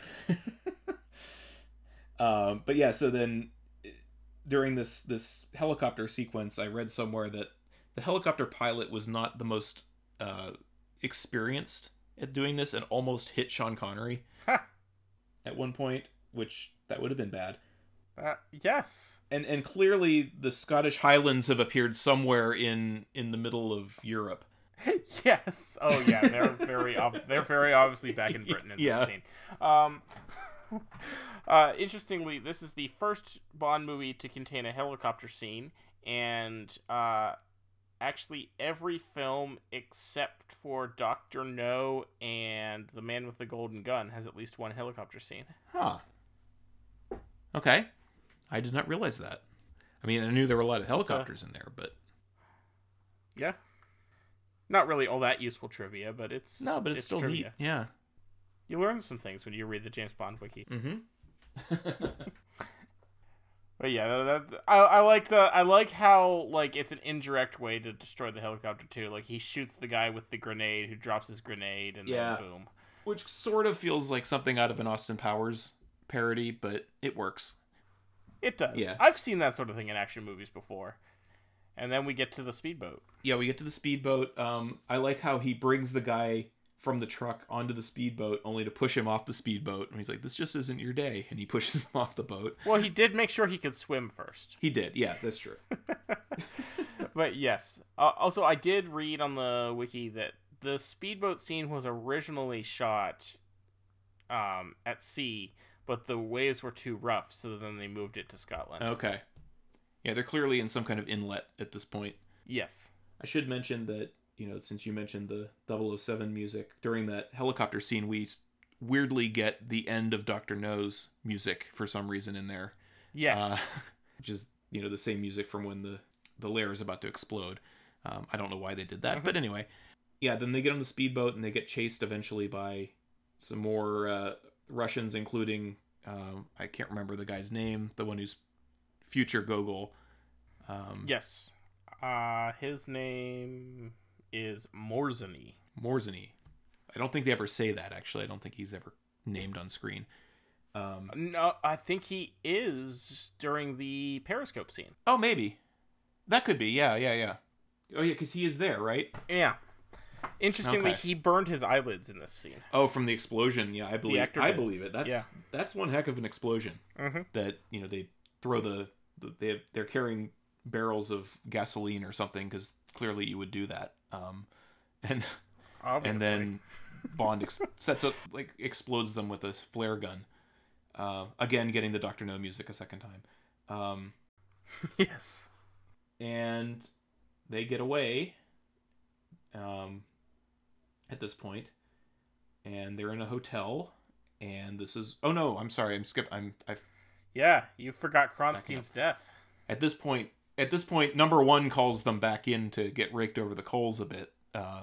Um, (laughs) but yeah, so then during this this helicopter sequence, I read somewhere that the helicopter pilot was not the most uh, experienced at doing this, and almost hit Sean Connery Ha! at one point, which that would have been bad. Uh, yes. And and clearly the Scottish Highlands have appeared somewhere in in the middle of Europe. (laughs) yes. Oh yeah, they're very ob- they're very obviously back in (laughs) Britain in Yeah. this scene. Um, (laughs) uh, interestingly, this is the first Bond movie to contain a helicopter scene, and uh, actually every film except for Doctor No and The Man with the Golden Gun has at least one helicopter scene. Huh. Okay. I did not realize that. I mean, I knew there were a lot of helicopters in there, but Yeah. Not really all that useful trivia, but it's no, but it's, still trivia. neat. Yeah. You learn some things when you read the James Bond wiki. Mm-hmm. (laughs) But yeah, that, that- I, I like the I like how like it's an indirect way to destroy the helicopter too. Like he shoots the guy with the grenade who drops his grenade and Yeah. then boom. Which sort of feels like something out of an Austin Powers parody, but it works. It does. Yeah. I've seen that sort of thing in action movies before. And then we get to the speedboat. Yeah, we get to the speedboat. Um, I like how he brings the guy from the truck onto the speedboat, only to push him off the speedboat. And he's like, "This just isn't your day," and he (laughs) pushes him off the boat. Well, he did make sure he could swim first. He did. Yeah, that's true. (laughs) But yes. Uh, also, I did read on the wiki that the speedboat scene was originally shot um, at sea, but the waves were too rough, so then they moved it to Scotland. Okay. Yeah, they're clearly in some kind of inlet at this point. Yes. I should mention that, you know, since you mentioned the 007 music, during that helicopter scene, we weirdly get the end of Dr. No's music for some reason in there, Yes. uh, (laughs) which is, you know, the same music from when the, the lair is about to explode. Um, I don't know why they did that, but anyway. Yeah, then they get on the speedboat and they get chased eventually by some more uh, Russians, including, um, I can't remember the guy's name, the one who's future Gogol. Um, yes. Uh, his name is Morzeny. Morzeny. I don't think they ever say that. Actually, I don't think he's ever named on screen. Um, No, I think he is during the Periscope scene. oh, maybe that could be. Yeah, yeah, yeah. Oh, yeah, because he is there, right? Yeah. Interestingly, Okay. he burned his eyelids in this scene. Oh, from the explosion. Yeah, I believe. I did. believe it. That's Yeah. that's one heck of an explosion. Mhm. That you know they throw the, the they they're carrying barrels of gasoline or something because clearly you would do that. Um, and Obviously. and then (laughs) Bond ex- sets up like explodes them with a flare gun. Uh, again, getting the Doctor No music a second time. Um, (laughs) yes. and they get away um, at this point and they're in a hotel and this is oh no i'm sorry i'm skip i'm i Yeah, you forgot Kronsteen's death. at this point at this point number one calls them back in to get raked over the coals a bit uh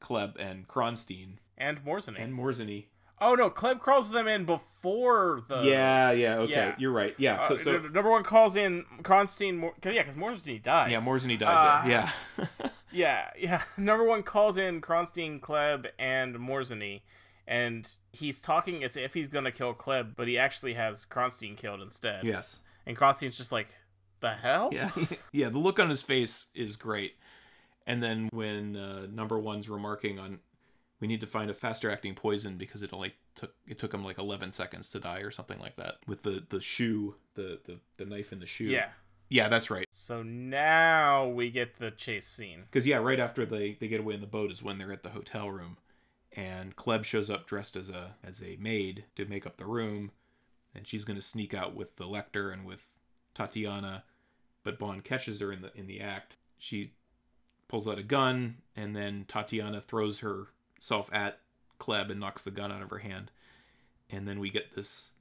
klebb and kronsteen And Morzeny. and morzeny oh no, Klebb calls them in before the. yeah yeah okay yeah. you're right yeah Uh, so number one calls in Kronsteen. Mor- yeah, because Morzeny dies. yeah morzeny dies Uh, (laughs) yeah Yeah, yeah. (laughs) Number one calls in Kronsteen, Klebb, and Morzeny, and he's talking as if he's gonna kill Klebb, but he actually has Kronsteen killed instead. yes And Kronsteen's just like, the hell? Yeah, (laughs) (laughs) yeah. The look on his face is great. And then when uh, number one's remarking on, we need to find a faster acting poison because it only took it took him like eleven seconds to die or something like that with the the shoe, the the, the knife in the shoe. Yeah. yeah, that's right. So now we get the chase scene. Because yeah, right after they they get away in the boat is when they're at the hotel room, and Klebb shows up dressed as a as a maid to make up the room, and she's gonna sneak out with the Lektor and with Tatiana, but Bond catches her in the in the act. She pulls out a gun, and then Tatiana throws herself at Klebb and knocks the gun out of her hand, and then we get this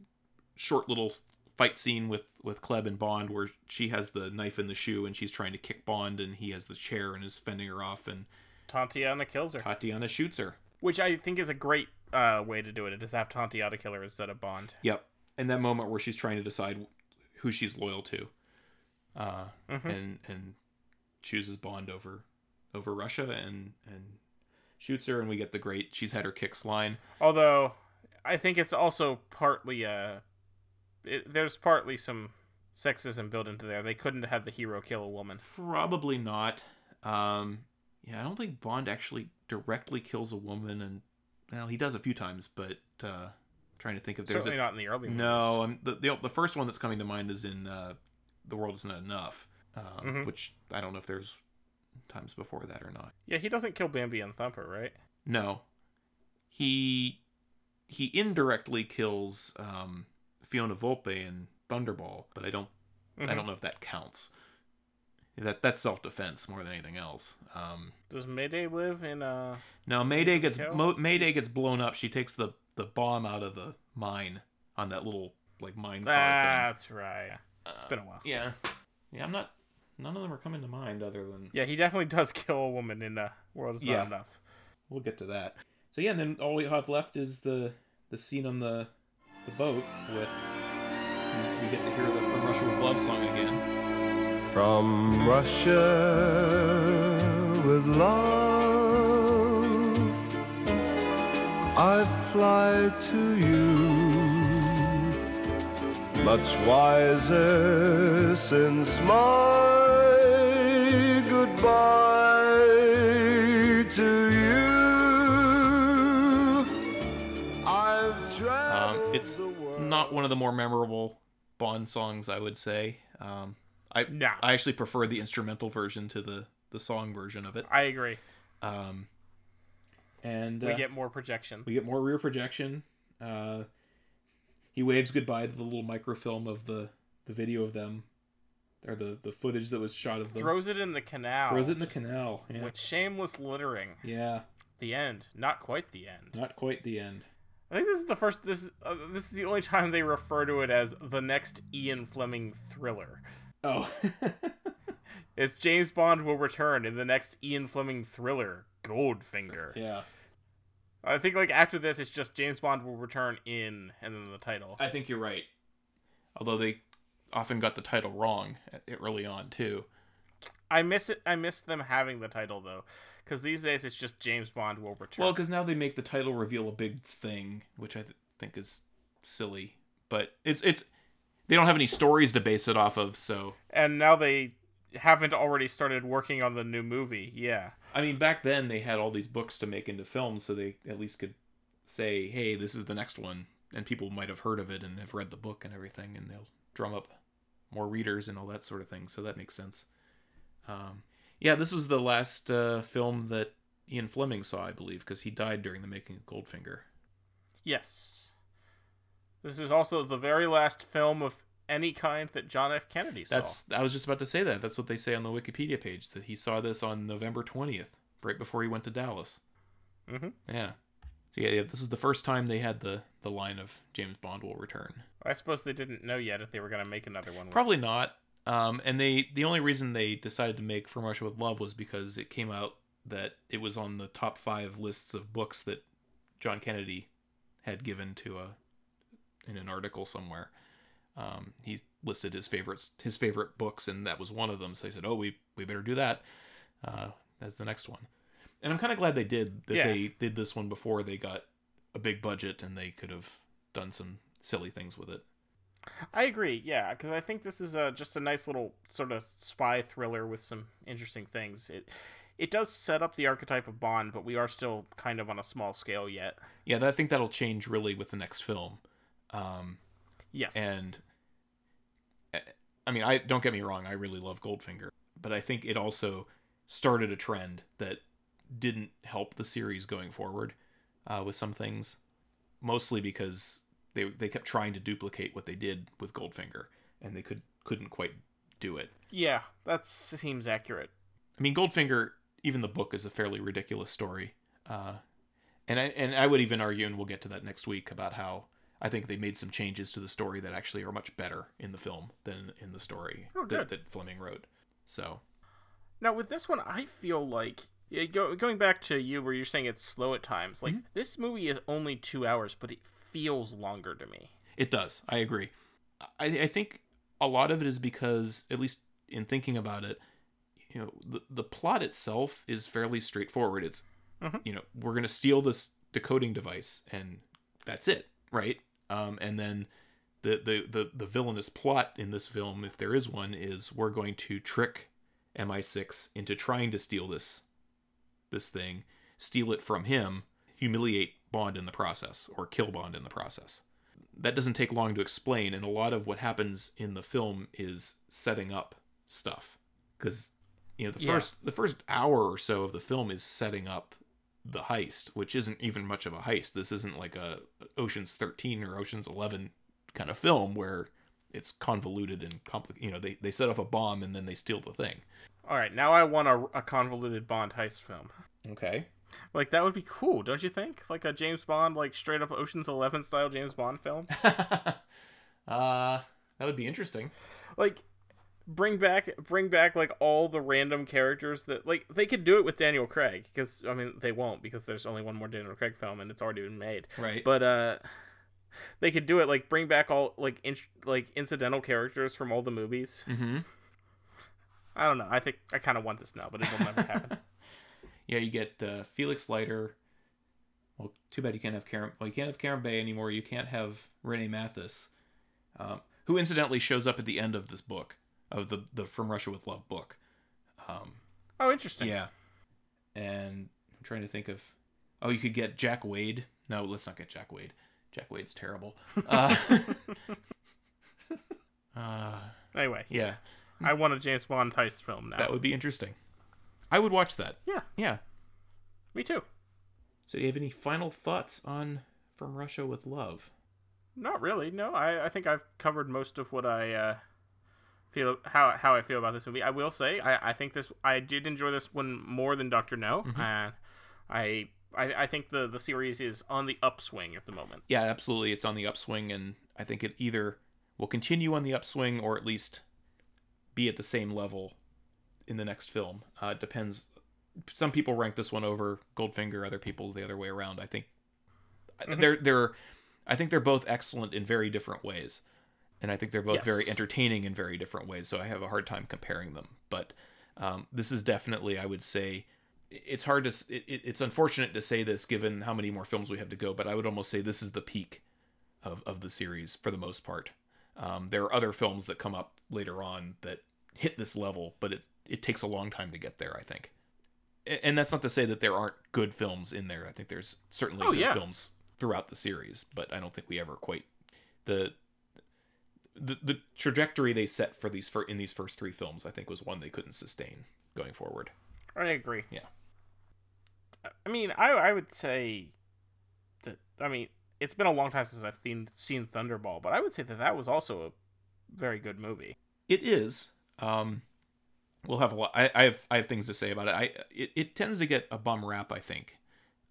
short little fight scene with with Klebb and Bond where she has the knife in the shoe and she's trying to kick Bond and he has the chair and is fending her off and Tatiana kills her, Tatiana shoots her. which I think is a great uh, way to do it. it. Is have Tatiana kill her instead of Bond. Yep. And that moment where she's trying to decide who she's loyal to, uh, Mhm. and and chooses Bond over over Russia and and shoots her, and we get the great she's had her kicks line. Although I think it's also partly uh, it, there's partly some sexism built into there. They couldn't have had the hero kill a woman. Probably not. Um, yeah, I don't think Bond actually directly kills a woman, and well, he does a few times, but uh, trying to think if there's Certainly a not in the early movies. no. I'm, the, the the first one that's coming to mind is in uh, the world is not enough, um, Mhm. which I don't know if there's times before that or not. Yeah, he doesn't kill Bambi and Thumper, right? No, he he indirectly kills um, Fiona Volpe and Thunderball, but I don't I Mhm. don't know if that counts. That that's self defense more than anything else. Um, Does Mayday live in uh? no, Mayday gets? Mo, Mayday gets blown up. She takes the the bomb out of the mine on that little like mine car That's right. thing. It's Uh, been a while. yeah, yeah. I'm not. None of them are coming to mind other than Yeah, he definitely does (laughs) kill a woman in uh, World Is Not Yeah. Enough. we'll get to that. So yeah, and then all we have left is the the scene on the the boat with we get to hear the From Russia with Love song again. From Russia with love, I fly to you. Much wiser since my goodbye to you. I've Um, it's not one of the more memorable Bond songs, I would say. Um, I Nah. I actually prefer the instrumental version to the the song version of it. I agree. Um, and We uh, get more projection. we get more rear projection. Uh, he waves goodbye to the little microfilm of the the video of them, or the the footage that was shot of them. Throws it in the canal. Throws it in the canal. Yeah. With shameless littering. yeah, The end. Not quite the end. not quite the end. I think this is the first. This uh, this is the only time they refer to it as the next Ian Fleming thriller. Oh, (laughs) It's James Bond will return in the next Ian Fleming thriller, Goldfinger. yeah. I think like after this, it's just James Bond will return in, and then the title. I think you're right. Although they often got the title wrong eh, early on too. I miss it. I miss them having the title though, because these days it's just James Bond will return. Well, because now they make the title reveal a big thing, which I th- think is silly. But it's it's they don't have any stories to base it off of, so and now they haven't already started working on the new movie. Yeah. I mean, back then they had all these books to make into films, so they at least could say, "Hey, this is the next one," and people might have heard of it and have read the book and everything, and they'll drum up more readers and all that sort of thing. So that makes sense. Um, yeah, this was the last uh, film that Ian Fleming saw, I believe, because he died during the making of Goldfinger. Yes. This is also the very last film of any kind that John F. Kennedy saw. That's I was just about to say that. That's what they say on the Wikipedia page that he saw this on November twentieth, right before he went to Dallas. Mhm. Yeah. So yeah, yeah, this is the first time they had the the line of James Bond will return. I suppose they didn't know yet if they were going to make another one. Probably not. Um, and they the only reason they decided to make From Russia with Love was because it came out that it was on the top five lists of books that John Kennedy had given to a in an article somewhere. Um, he listed his favorites his favorite books, and that was one of them. So they said, "Oh, we we better do that uh, as the next one." And I'm kind of glad they did that. Yeah. They did this one before they got a big budget, and they could have done some silly things with it. I agree, yeah, because I think this is a, just a nice little sort of spy thriller with some interesting things. It it does set up the archetype of Bond, but we are still kind of on a small scale yet. Yeah, I think that'll change really with the next film. Um, Yes, and eh, I mean, I don't get me wrong, I really love Goldfinger, but I think it also started a trend that didn't help the series going forward uh, with some things, mostly because they they kept trying to duplicate what they did with Goldfinger, and they could couldn't quite do it. yeah, that seems accurate. I mean, Goldfinger, even the book is a fairly ridiculous story, uh, and I and I would even argue, and we'll get to that next week about how I think they made some changes to the story that actually are much better in the film than in the story Oh, that, that Fleming wrote. So Now with this one, I feel like go, going back to you where you're saying it's slow at times. Like this movie is only two hours, but it feels longer to me. it does. I agree. I, I think a lot of it is because, at least in thinking about it, you know, the the plot itself is fairly straightforward. It's Mhm. you know we're gonna steal this decoding device and that's it, right? Um, and then the, the the the villainous plot in this film, if there is one, is we're going to trick MI6 into trying to steal this this thing, steal it from him, humiliate Bond in the process, or kill Bond in the process. That doesn't take long to explain, and a lot of what happens in the film is setting up stuff. Because you know the Yeah. first the first hour or so of the film is setting up the heist, which isn't even much of a heist. This isn't like a Ocean's 13 or Ocean's 11 kind of film where it's convoluted and complicated. You know, they, they set off a bomb and then they steal the thing. All right, now I want a, a convoluted Bond heist film. Okay. Like that would be cool, don't you think? Like a James Bond, like straight up Ocean's Eleven style James Bond film. (laughs) uh, that would be interesting. like bring back bring back like all the random characters that like they could do it with Daniel Craig because I mean they won't because there's only one more Daniel Craig film and it's already been made. Right. But uh They could do it like bring back all like in, like incidental characters from all the movies. Mm-hmm. I don't know. I think I kind of want this now, but it'll never happen. (laughs) Yeah, you get uh, Felix Leiter. Well, too bad you can't have Kerim. Well, you can't have Kerim Bey anymore. You can't have Renee Mathis, um, who incidentally shows up at the end of this book of the the From Russia with Love book. Um, Oh, interesting. yeah, and I'm trying to think of. Oh, you could get Jack Wade. No, let's not get Jack Wade. Jack Wade's terrible. Uh, (laughs) uh, Anyway, yeah, I want a James Bond heist film now. that would be interesting. I would watch that. yeah, Yeah. me too. So, do you have any final thoughts on From Russia with Love? Not really. No, I, I think I've covered most of what I uh, feel how how I feel about this movie. I will say I, I think this I did enjoy this one more than Doctor No. And I, I I think the the series is on the upswing at the moment. Yeah, absolutely. It's on the upswing, and I think it either will continue on the upswing or at least be at the same level in the next film. Uh, it depends. Some people rank this one over Goldfinger, other people the other way around. I think they're they're I think they're both excellent in very different ways, and I think they're both very entertaining in very different ways. So I have a hard time comparing them. But um, this is definitely, I would say, it's hard to it, it- it's unfortunate to say this given how many more films we have to go. But I would almost say this is the peak of of the series for the most part. Um, there are other films that come up later on that hit this level, but it it takes a long time to get there. I think, and that's not to say that there aren't good films in there. I think there's certainly Oh, good yeah. films throughout the series, but I don't think we ever quite the the the trajectory they set for these for in these first three films. I think was one they couldn't sustain going forward. I agree. Yeah. I mean, I I would say that I mean it's been a long time since I've seen seen Thunderball, but I would say that that was also a very good movie. It is. Um, we'll have a lot. I, I have I have things to say about it. I it, it tends to get a bum rap, I think,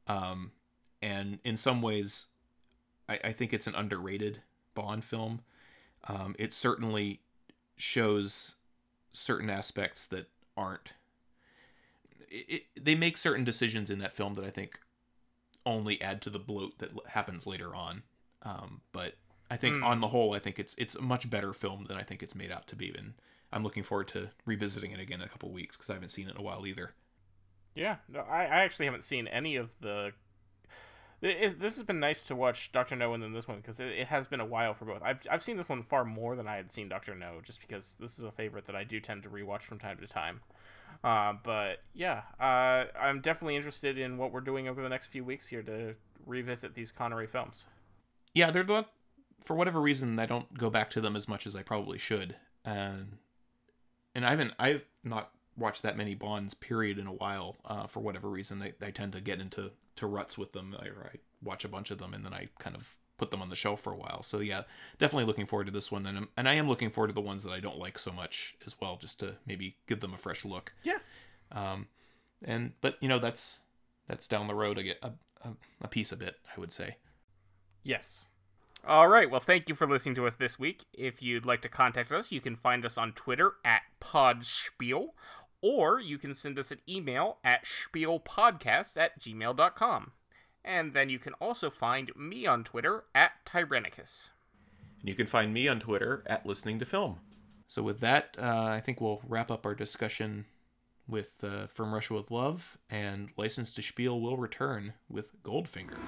um, and in some ways, I, I think it's an underrated Bond film. Um, it certainly shows certain aspects that aren't. It, it, they make certain decisions in that film that I think only add to the bloat that happens later on. Um, but I think Hmm. on the whole, I think it's it's a much better film than I think it's made out to be, and I'm looking forward to revisiting it again in a couple weeks because I haven't seen it in a while either. Yeah, no, I, I actually haven't seen any of the. It, this has been nice to watch Doctor No and then this one because it, it has been a while for both. I've I've seen this one far more than I had seen Doctor No, just because this is a favorite that I do tend to rewatch from time to time. Uh, but yeah, uh, I'm definitely interested in what we're doing over the next few weeks here to revisit these Connery films. Yeah, they're not for whatever reason I don't go back to them as much as I probably should, and and I haven't I've not watched that many Bonds period in a while. Uh, for whatever reason, I, I tend to get into to ruts with them. I, I watch a bunch of them and then I kind of put them on the shelf for a while. So yeah, definitely looking forward to this one, and I'm, and I am looking forward to the ones that I don't like so much as well, just to maybe give them a fresh look. Yeah. Um, and but you know that's that's down the road a, a, a, a piece of it, I would say. Yes. All right. Well, thank you for listening to us this week. If you'd like to contact us, you can find us on Twitter at Podspiel, or you can send us an email at spielpodcast at gmail.com. And then you can also find me on Twitter at Tyrannicus. And you can find me on Twitter at listening to film. So with that, uh, I think we'll wrap up our discussion with uh, From Russia with Love, and License to Spiel will return with Goldfinger.